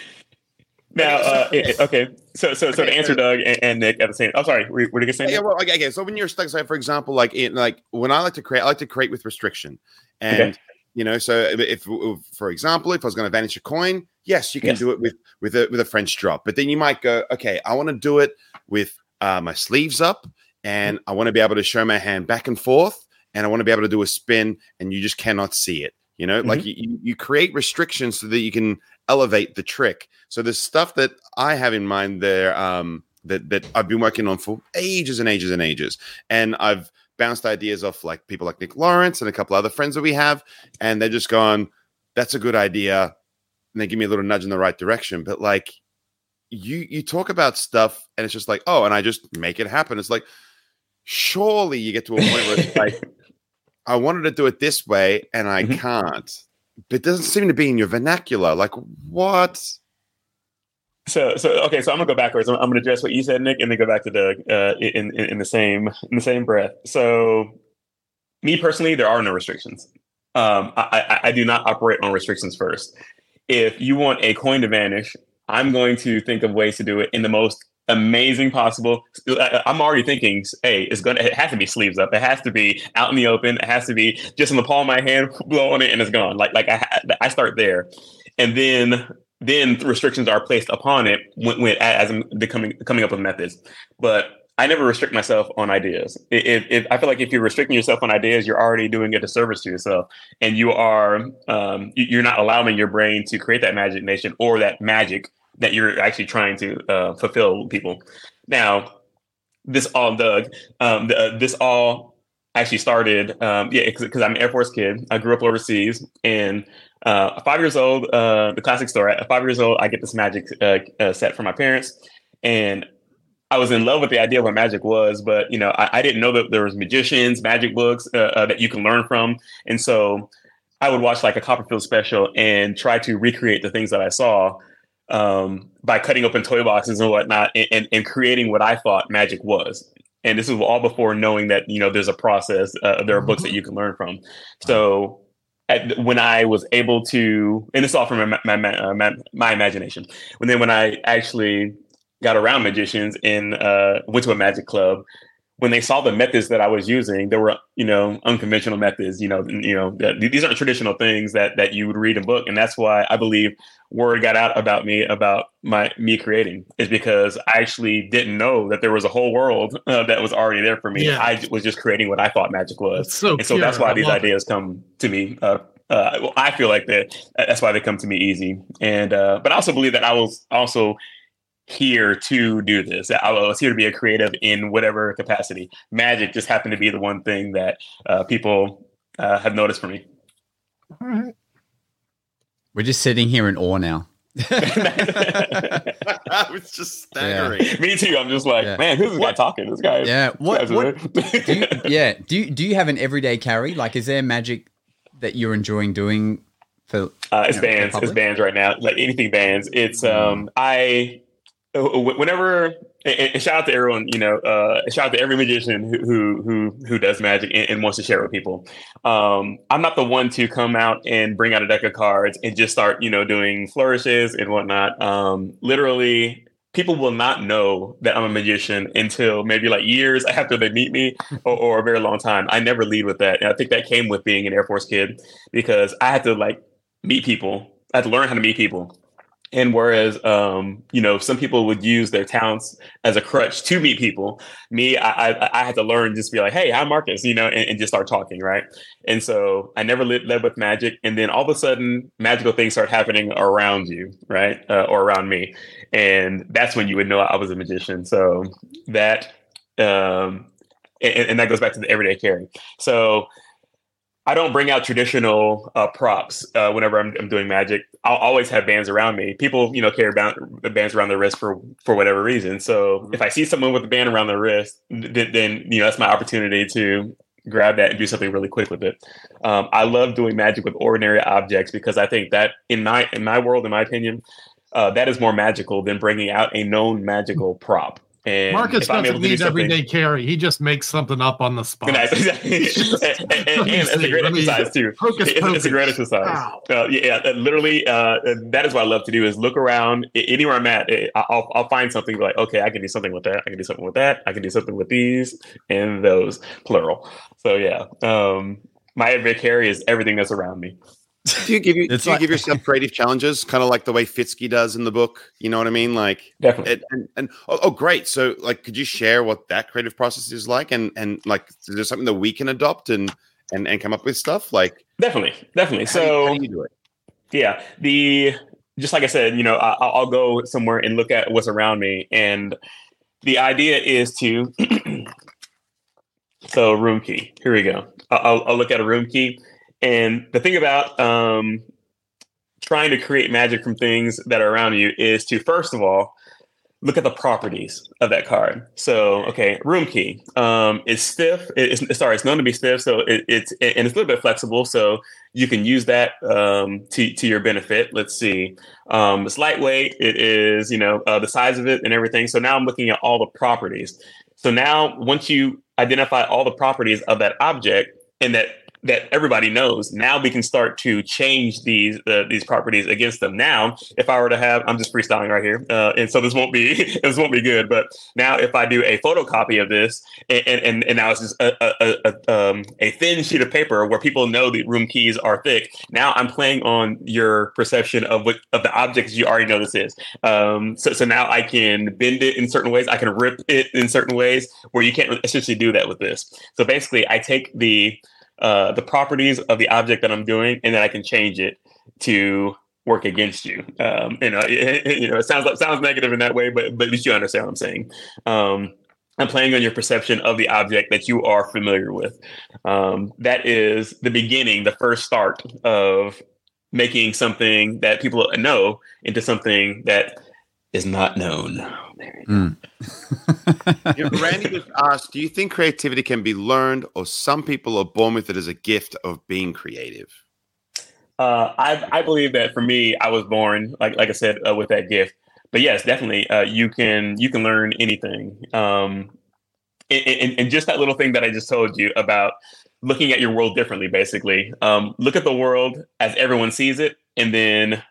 Now, uh, okay, so so so okay, to answer Doug and, and, Nick at the same. I'm oh, sorry, were, were you saying? Yeah, well, okay, okay. So when you're stuck, so for example, like in like when I like to create, I like to create with restriction, and okay. you know, so if, if, for example, if I was going to vanish a coin, yes, you can yes. do it with with a with a French drop, but then you might go, okay, I want to do it with uh, my sleeves up, and I want to be able to show my hand back and forth, and I want to be able to do a spin, and you just cannot see it. You know, mm-hmm. like you, you create restrictions so that you can elevate the trick. So there's stuff that I have in mind there um, that that I've been working on for ages and ages and ages, and I've bounced ideas off like people like Nick Lawrence and a couple other friends that we have, and they're just gone, "That's a good idea," and they give me a little nudge in the right direction. But like you you talk about stuff, and it's just like, oh, and I just make it happen. It's like surely you get to a point where it's like. I wanted to do it this way and I mm-hmm. can't But it doesn't seem to be in your vernacular. Like what? So, so okay. So I'm gonna go backwards. I'm, I'm gonna address what you said, Nick, and then go back to Doug uh, in, in in the same in the same breath. So, me personally, there are no restrictions. Um, I, I, I do not operate on restrictions first. If you want a coin to vanish, I'm going to think of ways to do it in the most amazing possible. I'm already thinking, hey, it's gonna it has to be sleeves up. It has to be out in the open. It has to be just in the palm of my hand, blow on it, and it's gone. Like like I I start there, and then then restrictions are placed upon it when, when as I'm becoming coming up with methods. But I never restrict myself on ideas. If, if, I feel like if you're restricting yourself on ideas, you're already doing a disservice to yourself, and you are um, you're not allowing your brain to create that imagination or that magic that you're actually trying to uh, fulfill people. Now, this all Doug, um, the, uh, this all actually started, um, yeah, because I'm an Air Force kid. I grew up overseas, and uh, five years old, uh, the classic story. At five years old, I get this magic uh, uh, set from my parents, and I was in love with the idea of what magic was, but you know, I, I didn't know that there was magicians, magic books uh, that you can learn from, and so I would watch like a Copperfield special and try to recreate the things that I saw um, by cutting open toy boxes and whatnot and, and, and, creating what I thought magic was. And this is all before knowing that, you know, there's a process, uh, there are books that mm-hmm. you can learn from. So at, when I was able to, and it's all from my, my, uh, my, my imagination. When then when I actually got around magicians and uh, went to a magic club, when they saw the methods that I was using, there were you know unconventional methods. You know, you know these aren't traditional things that that you would read in book, and that's why I believe word got out about me about my me creating is because I actually didn't know that there was a whole world uh, that was already there for me. Yeah. I was just creating what I thought magic was, so and so pure. that's why I these ideas it. come to me. Uh, uh, well, I feel like that. That's why they come to me easy, and uh, but I also believe that I was also here to do this. I was here to be a creative in whatever capacity. Magic just happened to be the one thing that uh, people uh, have noticed for me. All right. We're just sitting here in awe now. I was just staggering. Yeah. Me too. I'm just like, yeah. man, who's this what? guy talking? This guy. Yeah. What? what do you, yeah. Do you, do you have an everyday carry? Like, is there magic that you're enjoying doing for? Uh, it's know, bands. It's bands right now. Like anything bands. It's um. Mm. I uh, whenever and, shout out to everyone, you know, uh, shout out to every magician who who who, does magic and, and, wants to share with people. Um, I'm not the one to come out and bring out a deck of cards and just start, you know, doing flourishes and whatnot. Um, literally, people will not know that I'm a magician until maybe like years after they meet me or, or a very long time. I never lead with that, and I think that came with being an Air Force kid because I had to like meet people. I had to learn how to meet people and whereas, um, you know, some people would use their talents as a crutch to meet people, me, I, I, I had to learn just be like, hey, I'm Marcus, you know, and, and just start talking, right? And so I never led, led, with magic. And then all of a sudden, magical things start happening around you, right? Uh, or around me. And that's when you would know I was a magician. So that, um, and, and that goes back to the everyday carry. So, I don't bring out traditional uh, props uh, whenever I'm, I'm, doing magic. I'll always have bands around me. People, you know, carry bands around their wrist for for whatever reason. So mm-hmm. if I see someone with a band around their wrist, th- then you know that's my opportunity to grab that and do something really quick with it. Um, I love doing magic with ordinary objects because I think that in my in my world, in my opinion, uh, that is more magical than bringing out a known magical prop And Marcus doesn't need everyday carry. He just makes something up on the spot. Exactly. and, and, and, it's a great exercise too. Focus, it's, it's, a great exercise. Uh, yeah, literally, uh, that is what I love to do is look around anywhere I'm at. I'll, I'll find something like, okay, I can do something with that. I can do something with that. I can do something with these and those, plural. So yeah, um, my everyday carry is everything that's around me. Do you give you, do like, you give yourself creative challenges, kind of like the way Fitzkee does in the book? You know what I mean? Like definitely. And, and, and oh, oh, great. So like, could you share what that creative process is like? And and like, is there something that we can adopt and and and come up with stuff? Like definitely, definitely. How so how do you do it? Yeah, the just like I said, you know, I, I'll go somewhere and look at what's around me, and the idea is to. so room key. Here we go. I'll, I'll look at a room key and the thing about um, trying to create magic from things that are around you is to first of all look at the properties of that card. So, okay, room key. Um, it's stiff. It's sorry, it's known to be stiff. So it, it's and it's a little bit flexible. So you can use that um, to to your benefit. Let's see. Um, it's lightweight. It is you know uh, the size of it and everything. So now I'm looking at all the properties. So now once you identify all the properties of that object and that that everybody knows. Now we can start to change these uh, these properties against them. Now, if I were to have, I'm just freestyling right here, uh, and so this won't be this won't be good. But now, if I do a photocopy of this, and and, and now it's just a a, a, um, a thin sheet of paper where people know the room keys are thick. Now I'm playing on your perception of what of the objects you already know this is. Um, so so now I can bend it in certain ways. I can rip it in certain ways where you can't essentially do that with this. So basically, I take the uh, the properties of the object that I'm doing, and then I can change it to work against you. Um, you know, it, you know, it sounds like sounds negative in that way, but but at least you understand what I'm saying. Um, I'm playing on your perception of the object that you are familiar with. Um, that is the beginning, the first start of making something that people know into something that is not known. Mm. Randy just asked, do you think creativity can be learned or some people are born with it as a gift of being creative? Uh, I, I believe that for me, I was born, like, like I said, uh, with that gift. But yes, definitely, uh, you can you can learn anything. Um, and, and, and, just that little thing that I just told you about looking at your world differently, basically. Um, look at the world as everyone sees it, and then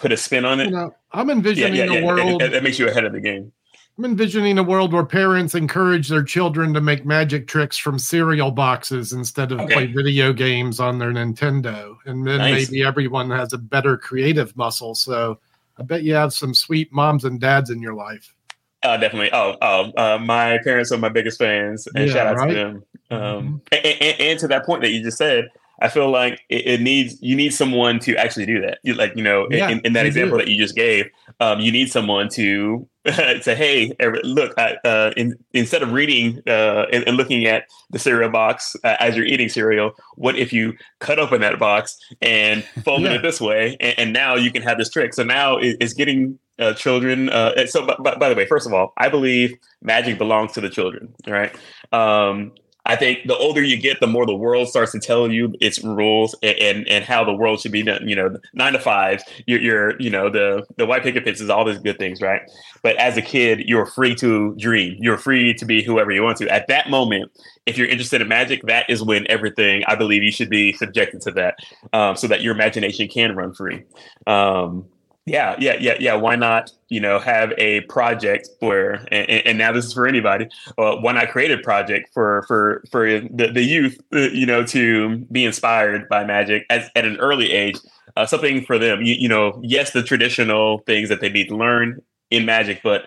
put a spin on it. You know, I'm envisioning yeah, yeah, yeah. a world that makes you ahead of the game. I'm envisioning a world where parents encourage their children to make magic tricks from cereal boxes instead of okay. play video games on their Nintendo. And then nice. maybe everyone has a better creative muscle. So I bet you have some sweet moms and dads in your life. Uh, definitely. Oh, oh uh, my parents are my biggest fans, and yeah, shout out right? to them. Um, mm-hmm. and, and, and, to that point that you just said, I feel like it, it, needs you need someone to actually do that. You, like you know, yeah, in, in, that example do. that you just gave, um, you need someone to say, "Hey, look, I, uh, in, instead of reading uh, and, and, looking at the cereal box uh, as you're eating cereal, what if you cut open that box and fold yeah. it this way, and, and, now you can have this trick." So now it, it's getting uh, children. Uh, so, by, by, the way, first of all, I believe magic belongs to the children. Right? Um, I think the older you get, the more the world starts to tell you its rules and, and, and how the world should be done. You know, nine to fives, you're, you're, you know, the, the white picket fences, all these good things, right? But as a kid, you're free to dream. You're free to be whoever you want to. At that moment, if you're interested in magic, that is when everything, I believe you should be subjected to that um, so that your imagination can run free. Um, yeah, yeah, yeah, yeah. Why not, you know, have a project where, and, and now this is for anybody. Uh, why not create a project for for for the, the youth, uh, you know, to be inspired by magic as, at an early age, uh, something for them. You, you know, yes, the traditional things that they need to learn in magic, but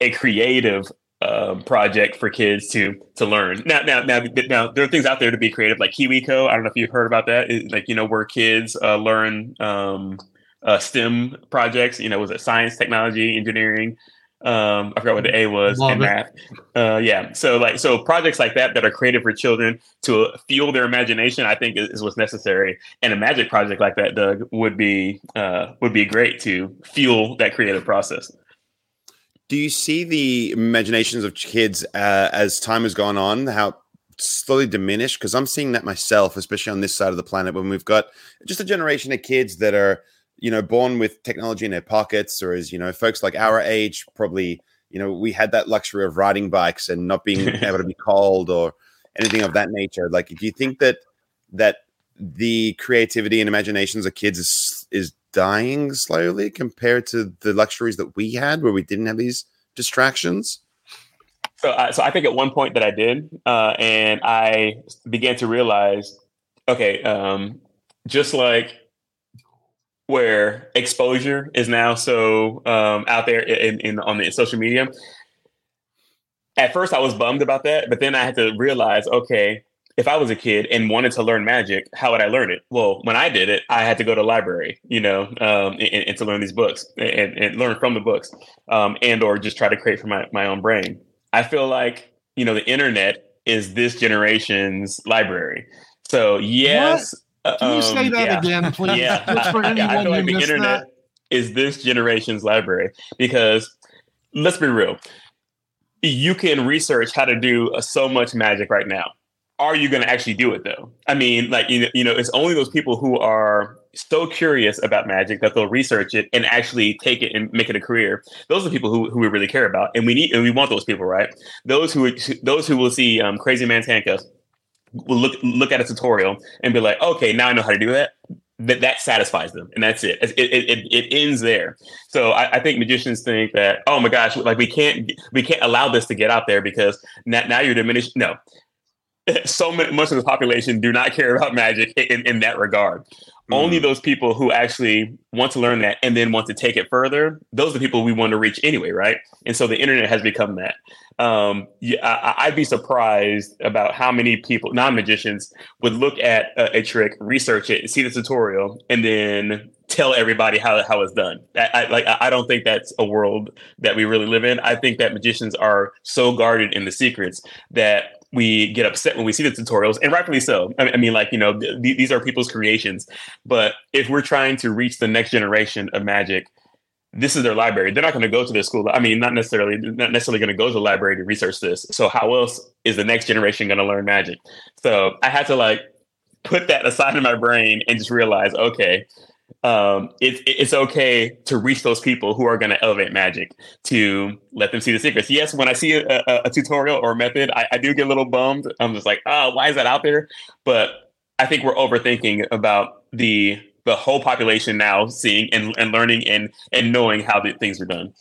a creative um, project for kids to to learn. Now, now, now, now, there are things out there to be creative, like KiwiCo. I don't know if you've heard about that. It, like you know, where kids uh, learn. Um, uh, STEM projects. You know, was it science, technology, engineering? Um, I forgot what the A was Love in math. Uh, yeah, so like so projects like that that are created for children to fuel their imagination, I think is, is what's necessary. And a magic project like that, Doug, would be uh, would be great to fuel that creative process. Do you see the imaginations of kids uh, as time has gone on? How slowly diminish because I'm seeing that myself, especially on this side of the planet, when we've got just a generation of kids that are you know, born with technology in their pockets, or as you know, folks like our age probably, you know, we had that luxury of riding bikes and not being able to be cold or anything of that nature. Like, do you think that that the creativity and imaginations of kids is, is dying slowly compared to the luxuries that we had where we didn't have these distractions? So, uh, so I think at one point that I did, uh, and I began to realize, okay, um, just like where exposure is now so um, out there in, in on the social media. At first, I was bummed about that, but then I had to realize, okay, if I was a kid and wanted to learn magic, how would I learn it? Well, when I did it, I had to go to library, you know, um, and, and, to learn these books and, and learn from the books, um, and or just try to create from my, my own brain. I feel like you know the internet is this generation's library. So yes? Can you um, say that yeah. again, please? Yeah, Just for anyone yeah, I feel like the internet that. is this generation's library because let's be real, you can research how to do so much magic right now are you going to actually do it though? I mean, like you know, you know, it's only those people who are so curious about magic that they'll research it and actually take it and make it a career. Those are the people who, who we really care about, and we need and we want those people, right? Those who those who will see um, Crazy Man's handcuffs will look look at a tutorial and be like, okay, now I know how to do that. That that satisfies them, and that's it. It it, it, it ends there. So I, I, think magicians think that, oh my gosh, like we can't we can't allow this to get out there because now, now you're diminished. No, so much of the population do not care about magic in, in that regard. Mm. Only those people who actually want to learn that and then want to take it further, those are the people we want to reach anyway, right? And so the internet has become that. Um, yeah, I, would be surprised about how many people, non magicians, would look at a, a, trick, research it, see the tutorial, and then tell everybody how, how it's done. I, I, like I don't think that's a world that we really live in. I think that magicians are so guarded in the secrets that we get upset when we see the tutorials, and rightfully so. I mean, like you know, th- these are people's creations. But if we're trying to reach the next generation of magic, this is their library. They're not going to go to their school. I mean, not necessarily not necessarily going to go to the library to research this. So how else is the next generation going to learn magic? So I had to like put that aside in my brain and just realize, okay, um, it's it's okay to reach those people who are going to elevate magic to let them see the secrets. Yes, when I see a, a, a tutorial or a method, I, I, do get a little bummed. I'm just like, oh, why is that out there? But I think we're overthinking about the the whole population now seeing and, and learning and and knowing how the things are done.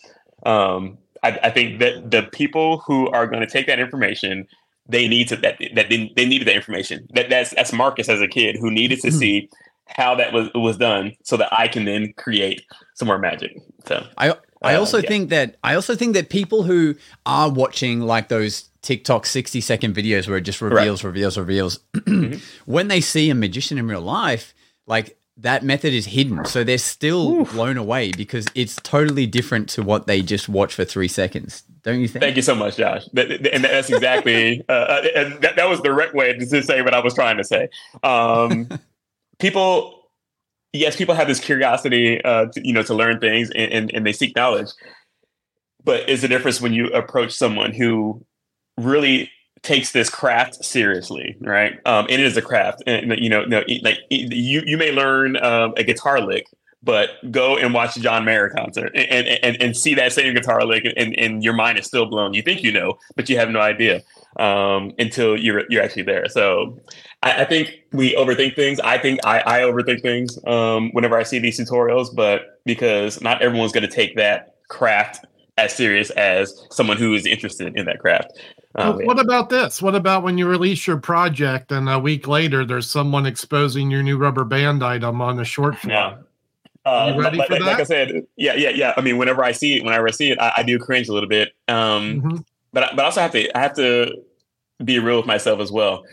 Um, I, I think that the people who are going to take that information they need to that that they, they needed that information. That that's that's Marcus as a kid who needed to mm-hmm. see how that was was done so that I can then create some more magic. So I I uh, also yeah. think that I also think that people who are watching like those TikTok 60 second videos where it just reveals, right. reveals, reveals, mm-hmm. when they see a magician in real life, like that method is hidden. So they're still Oof. blown away because it's totally different to what they just watch for three seconds. Don't you think? Thank you so much, Josh. And that's exactly, uh, uh, and that, that was the right way to say what I was trying to say. Um, people yes people have this curiosity uh, to, you know to learn things and, and, and they seek knowledge. But is the difference when you approach someone who really takes this craft seriously right? Um, and it is a craft and you know, no, like you you may learn um, a guitar lick but go and watch John Mayer concert and, and, and see that same guitar lick and, and your mind is still blown. You think you know, but you have no idea um, until you're you're actually there. So I, I, think we overthink things. I think I, I overthink things um, whenever I see these tutorials, but because not everyone's going to take that craft as serious as someone who is interested in that craft. Um, well, what about this? What about when you release your project and a week later there's someone exposing your new rubber band item on the short film? Yeah. Uh, you ready like, for that? Like I said, yeah, yeah, yeah. I mean, whenever I see it, whenever I see it, I, I do cringe a little bit. Um, mm-hmm. But but I also have to I have to be real with myself as well.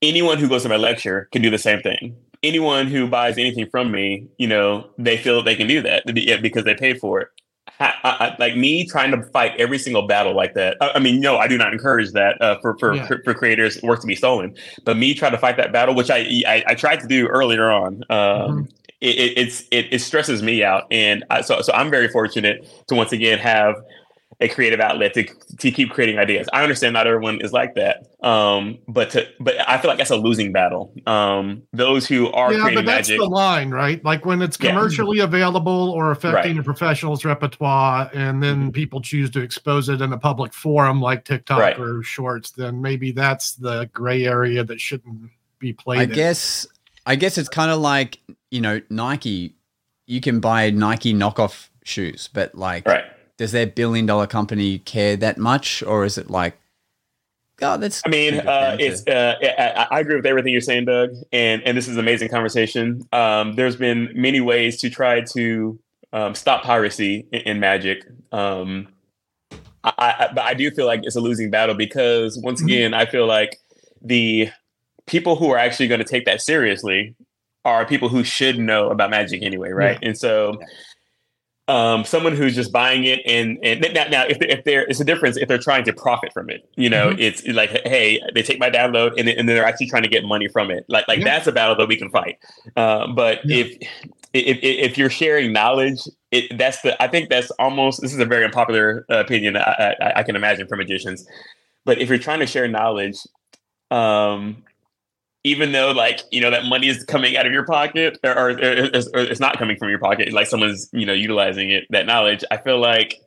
Anyone who goes to my lecture can do the same thing. Anyone who buys anything from me, you know, they feel they can do that because they paid for it. I, I, like me trying to fight every single battle like that. I, I mean, no, I do not encourage that uh, for for, yeah. for, for creators' work to be stolen. But me trying to fight that battle, which I I, I tried to do earlier on, um, mm-hmm it, it, it's it, it, stresses me out, and I, so so I'm very fortunate to once again have a creative outlet to to keep creating ideas. I understand not everyone is like that, um, but to but I feel like that's a losing battle. Um, those who are yeah, creating but that's magic, the line, right? Like when it's commercially yeah. available or affecting Right. a professional's repertoire, and then people choose to expose it in a public forum like TikTok Right. or Shorts, then maybe that's the gray area that shouldn't be played. I in. guess I guess it's kind of like you know Nike. You can buy Nike knockoff shoes, but like, right? Does their billion dollar company care that much, or is it like, God, that's I mean, uh, it's. Uh, I, I agree with everything you're saying, Doug, and and this is an amazing conversation. Um, there's been many ways to try to um, stop piracy in, in Magic. Um, I, I, but I do feel like it's a losing battle because once Mhm. again, I feel like the people who are actually going to take that seriously are people who should know about Magic anyway, right? And so. Um, someone who's just buying it and and now, now if, if there it's a difference if they're trying to profit from it you know Mhm. it's like hey they take my download and, then- and they're actually trying to get money from it like like Yeah. that's a battle that we can fight uh, but Yeah. if, if if you're sharing knowledge it that's the i think that's almost this is a very unpopular uh, opinion I, I, I can imagine for magicians but if you're trying to share knowledge um even though like you know that money is coming out of your pocket or, or, it's, or it's not coming from your pocket like someone's you know utilizing it that knowledge i feel like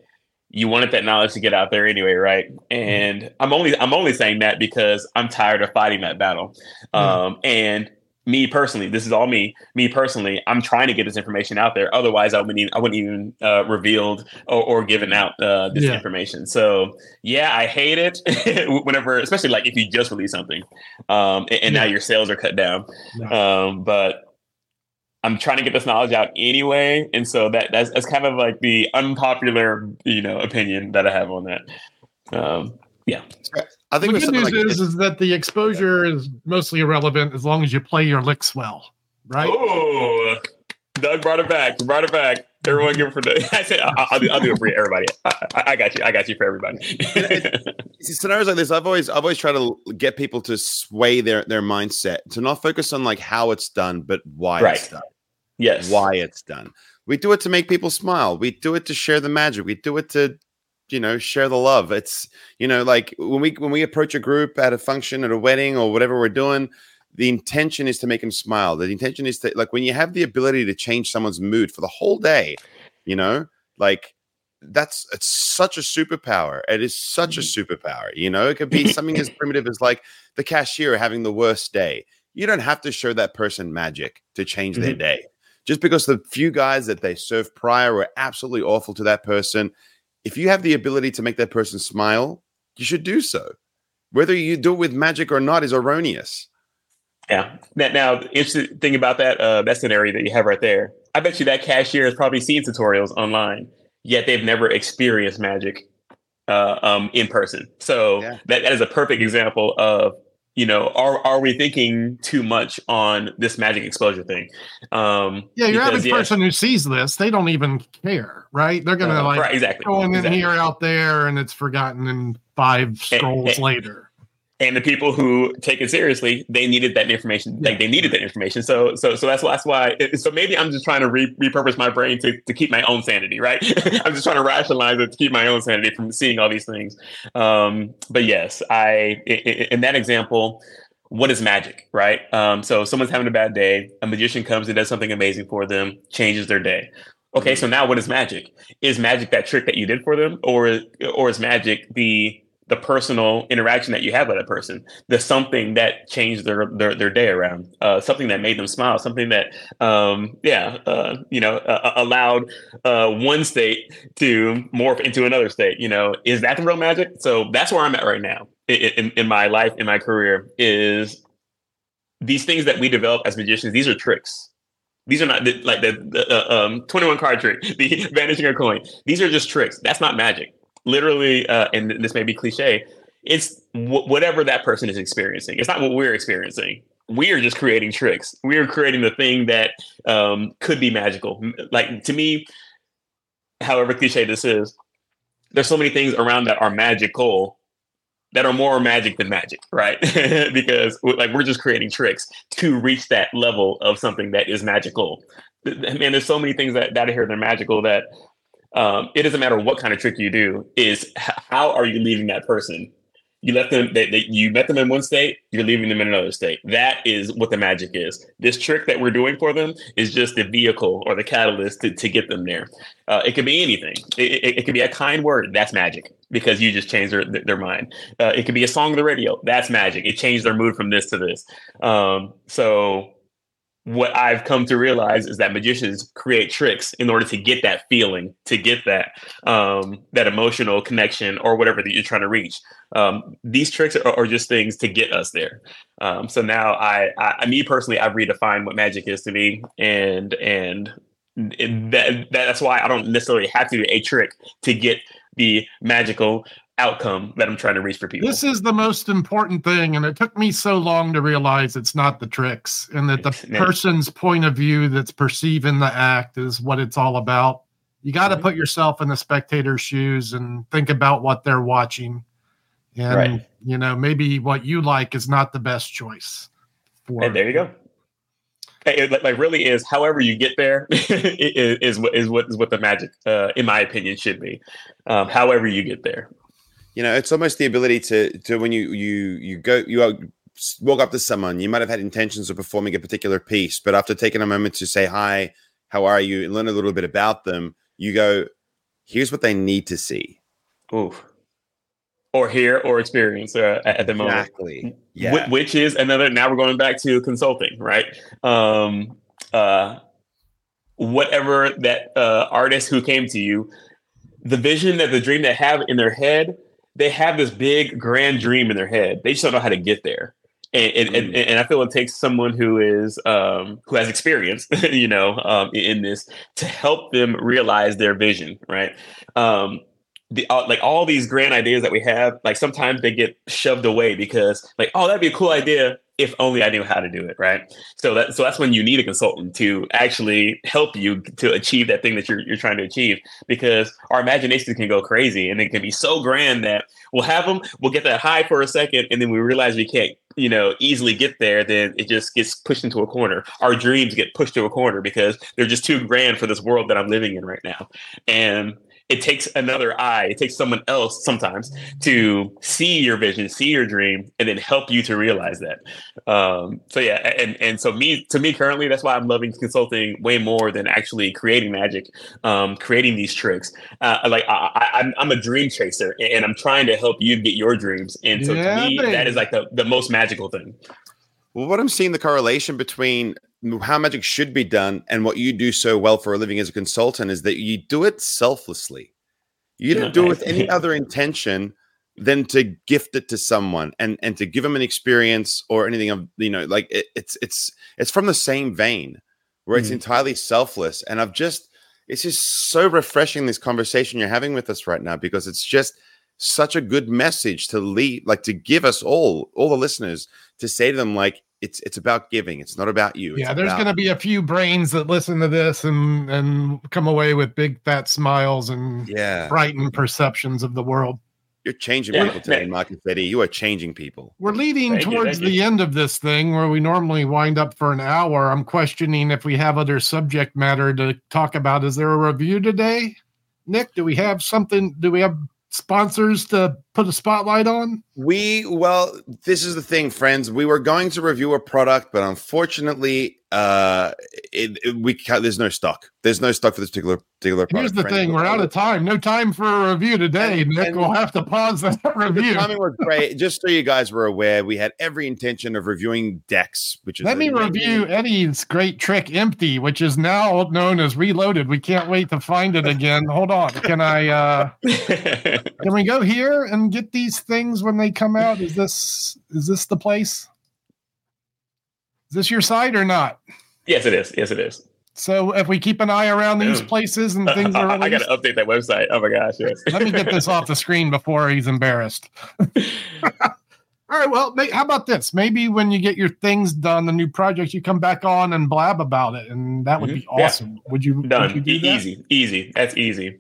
you wanted that knowledge to get out there anyway right? And i'm only i'm only saying that because i'm tired of fighting that battle. Um and me personally this is all me me personally i'm trying to get this information out there. Otherwise i wouldn't even, i wouldn't even uh, revealed or, or given out uh, this Yeah. information. So yeah i hate it whenever especially like if you just release something um and, and now your sales are cut down. Yeah. um but i'm trying to get this knowledge out anyway and so that that's, that's kind of like the unpopular you know opinion that i have on that. Um I think the good news like is, is that the exposure is mostly irrelevant as long as you play your licks well, right? Oh, Doug brought it back. Brought it back. Everyone give it for Doug. I said, I'll, I'll, do, I'll do it for everybody. I, I, I got you. I got you for everybody. See, scenarios like this, I've always I've always tried to get people to sway their their mindset to not focus on like how it's done, but why Right. it's done. yes. Why it's done. We do it to make people smile. We do it to share the magic. We do it to, you know, share the love. It's you know, like when we when we approach a group at a function, at a wedding, or whatever we're doing, the intention is to make them smile. The intention is to like when you have the ability to change someone's mood for the whole day, you know, like that's it's such a superpower. It is such a mm-hmm. superpower. You know, it could be something as primitive as like the cashier having the worst day. You don't have to show that person magic to change their mm-hmm. day. Just because the few guys that they served prior were absolutely awful to that person, if you have the ability to make that person smile, you should do so. Whether you do it with magic or not is erroneous. Yeah. Now, now, interesting thing about that uh, that scenario that you have right there, I bet you that cashier has probably seen tutorials online, yet they've never experienced magic uh, um, in person. So Yeah. that, that is a perfect example of you know are are we thinking too much on this magic exposure thing? Um, Yeah, your because, average yeah, person who sees this, they don't even care, right? They're gonna uh, like right, exactly. going in here, out there, and it's forgotten in five scrolls eh, later. And the people who take it seriously, they needed that information. Like they needed that information. So, so, so that's why. That's why. it- So maybe I'm just trying to re- repurpose my brain to, to keep my own sanity, right? I'm just trying to rationalize it to keep my own sanity from seeing all these things. Um, but yes, i- in that example, what is magic, right? Um, so someone's having a bad day. A magician comes and does something amazing for them, changes their day. Okay, so now what is magic? Is magic that trick that you did for them, or or is magic the the personal interaction that you have with that person, the something that changed their their, their day around, uh, something that made them smile, something that, um, yeah, uh, you know, uh, allowed uh, one state to morph into another state. You know, is that the real magic? So that's where I'm at right now in, in my life, in my career. Is these things that we develop as magicians? These are tricks. These are not the, like the, the uh, um, 21 card trick, the vanishing a coin. These are just tricks. That's not magic literally, uh, and this may be cliche, it's w- whatever that person is experiencing. It's not what we're experiencing. We are just creating tricks. We are creating the thing that um, could be magical. Like to me, however cliche this is, there's so many things around that are magical that are more magic than magic, right? because like we're just creating tricks to reach that level of something that is magical. Man, there's so many things that that here that are magical that Um, it doesn't matter what kind of trick you do. Is how are you leaving that person? You let them they, they, you met them in one state you're leaving them in another state. That is what the magic is. This trick that we're doing for them is just the vehicle or the catalyst to, to get them there. Uh, it could be anything. It, it, it, could be a kind word that's magic because you just changed their, their mind. Uh, it could be a song on the radio that's magic. It changed their mood from this to this. Um, so what I've come to realize is that magicians create tricks in order to get that feeling, to get that um, that emotional connection or whatever that you're trying to reach. Um, these tricks are, are, just things to get us there. Um, so now, I, I, me personally, I've redefined what magic is to me, and and that, that's why I don't necessarily have to do a trick to get the magical outcome that I'm trying to reach for people. This is the most important thing. And it took me so long to realize it's not the tricks and that the person's point of view that's perceiving the act is what it's all about. You got to mm-hmm. put yourself in the spectator's shoes and think about what they're watching. And, right. you know, maybe what you like is not the best choice. For and there you go. It, like really is however you get there is, is what is what is what the magic uh, in my opinion should be um, however you get there you know it's almost the ability to to when you you you go you walk up to someone you might have had intentions of performing a particular piece but after taking a moment to say hi how are you? and learn a little bit about them you go here's what they need to see. Ooh. or hear or experience uh, at the moment. Exactly. Yeah. which is another now we're going back to consulting right? Um uh whatever that uh artist who came to you the vision that the dream they have in their head they have this big grand dream in their head. They just don't know how to get there. And, and, mm. and, and I feel it takes someone who is um, who has experience, you know, um, in this to help them realize their vision, right? Um, the uh, like all these grand ideas that we have, like sometimes they get shoved away because like, oh, that'd be a cool idea, if only I knew how to do it, right? So that so that's when you need a consultant to actually help you to achieve that thing that you're you're trying to achieve because our imaginations can go crazy and it can be so grand that we'll have them, we'll get that high for a second, and then we realize we can't, you know, easily get there. Then it just gets pushed into a corner. Our dreams get pushed to a corner because they're just too grand for this world that I'm living in right now, and it takes another eye, it takes someone else sometimes to see your vision, see your dream, and then help you to realize that. Um, so yeah, and and so me to me currently, that's why I'm loving consulting way more than actually creating magic, um, creating these tricks. Uh, like I, am I'm, I'm a dream chaser, and I'm trying to help you get your dreams. And so yeah, to me, baby. that is like the the most magical thing. Well, what I'm seeing the correlation between how magic should be done and what you do so well for a living as a consultant is that you do it selflessly. You don't do it with any other intention than to gift it to someone and and to give them an experience or anything of you know like it, it's it's it's from the same vein where it's mm. entirely selfless and I've just it's just so refreshing this conversation you're having with us right now because it's just such a good message to lead like to give us all all the listeners to say to them like it's it's about giving. It's not about you. Yeah, it's there's going to be a few brains that listen to this and and come away with big fat smiles and yeah, brightened perceptions of the world. You're changing yeah. people today, Marcus Eddie. You are changing people. We're leading thank towards you, the you. end of this thing where we normally wind up for an hour. I'm questioning if we have other subject matter to talk about. Is there a review today? Nick, do we have something? Do we have sponsors to put a spotlight on? We well, this is the thing, friends. We were going to review a product, but unfortunately, uh, it, it, we there's no stock. There's no stock for this particular particular product. Here's the thing: we're out of time. No time for a review today, and, Nick. And we'll have to pause that review. The timing was great. Just so you guys were aware, we had every intention of reviewing Dex, which is let me review Eddie's great trick, Empty, which is now known as Reloaded. We can't wait to find it again. Hold on, can I? uh Can we go here and get these things when they come out? Is this is this the place? Is this your site or not? Yes, it is. Yes, it is. So if we keep an eye around these places and things are I got to update that website. Oh my gosh, yes. Let me get this off the screen before he's embarrassed. All right, well, how about this? Maybe when you get your things done, the new projects, you come back on and blab about it, and that would mm-hmm. be awesome. Yeah. Would you? Done. Would you do easy, easy. That's easy.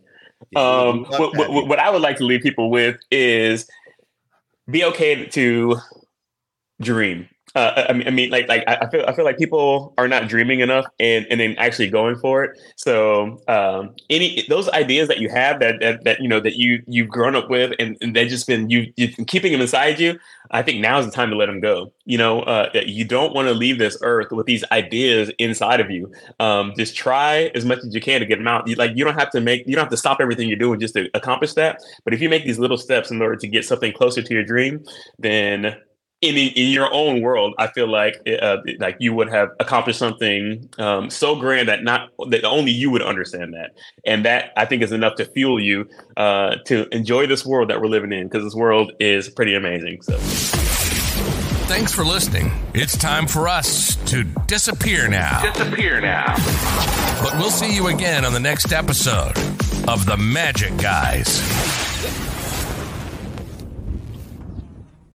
Um, what, what, what I would like to leave people with is be okay to dream uh, I mean, I mean, like, like I feel, I feel like people are not dreaming enough and and then actually going for it. So, um, any those ideas that you have that that, that you know that you you've grown up with and, and they've just been you you've been keeping them inside you. I think now is the time to let them go. You know, uh, you don't want to leave this earth with these ideas inside of you. Um, just try as much as you can to get them out. You, like you don't have to make, you don't have to stop everything you're doing just to accomplish that. But if you make these little steps in order to get something closer to your dream, then in, in your own world, I feel like uh, like you would have accomplished something um, so grand that not that only you would understand that, and that I think is enough to fuel you uh, to enjoy this world that we're living in because this world is pretty amazing. So. Thanks for listening. It's time for us to disappear now. Disappear now. But we'll see you again on the next episode of The Magic Guys.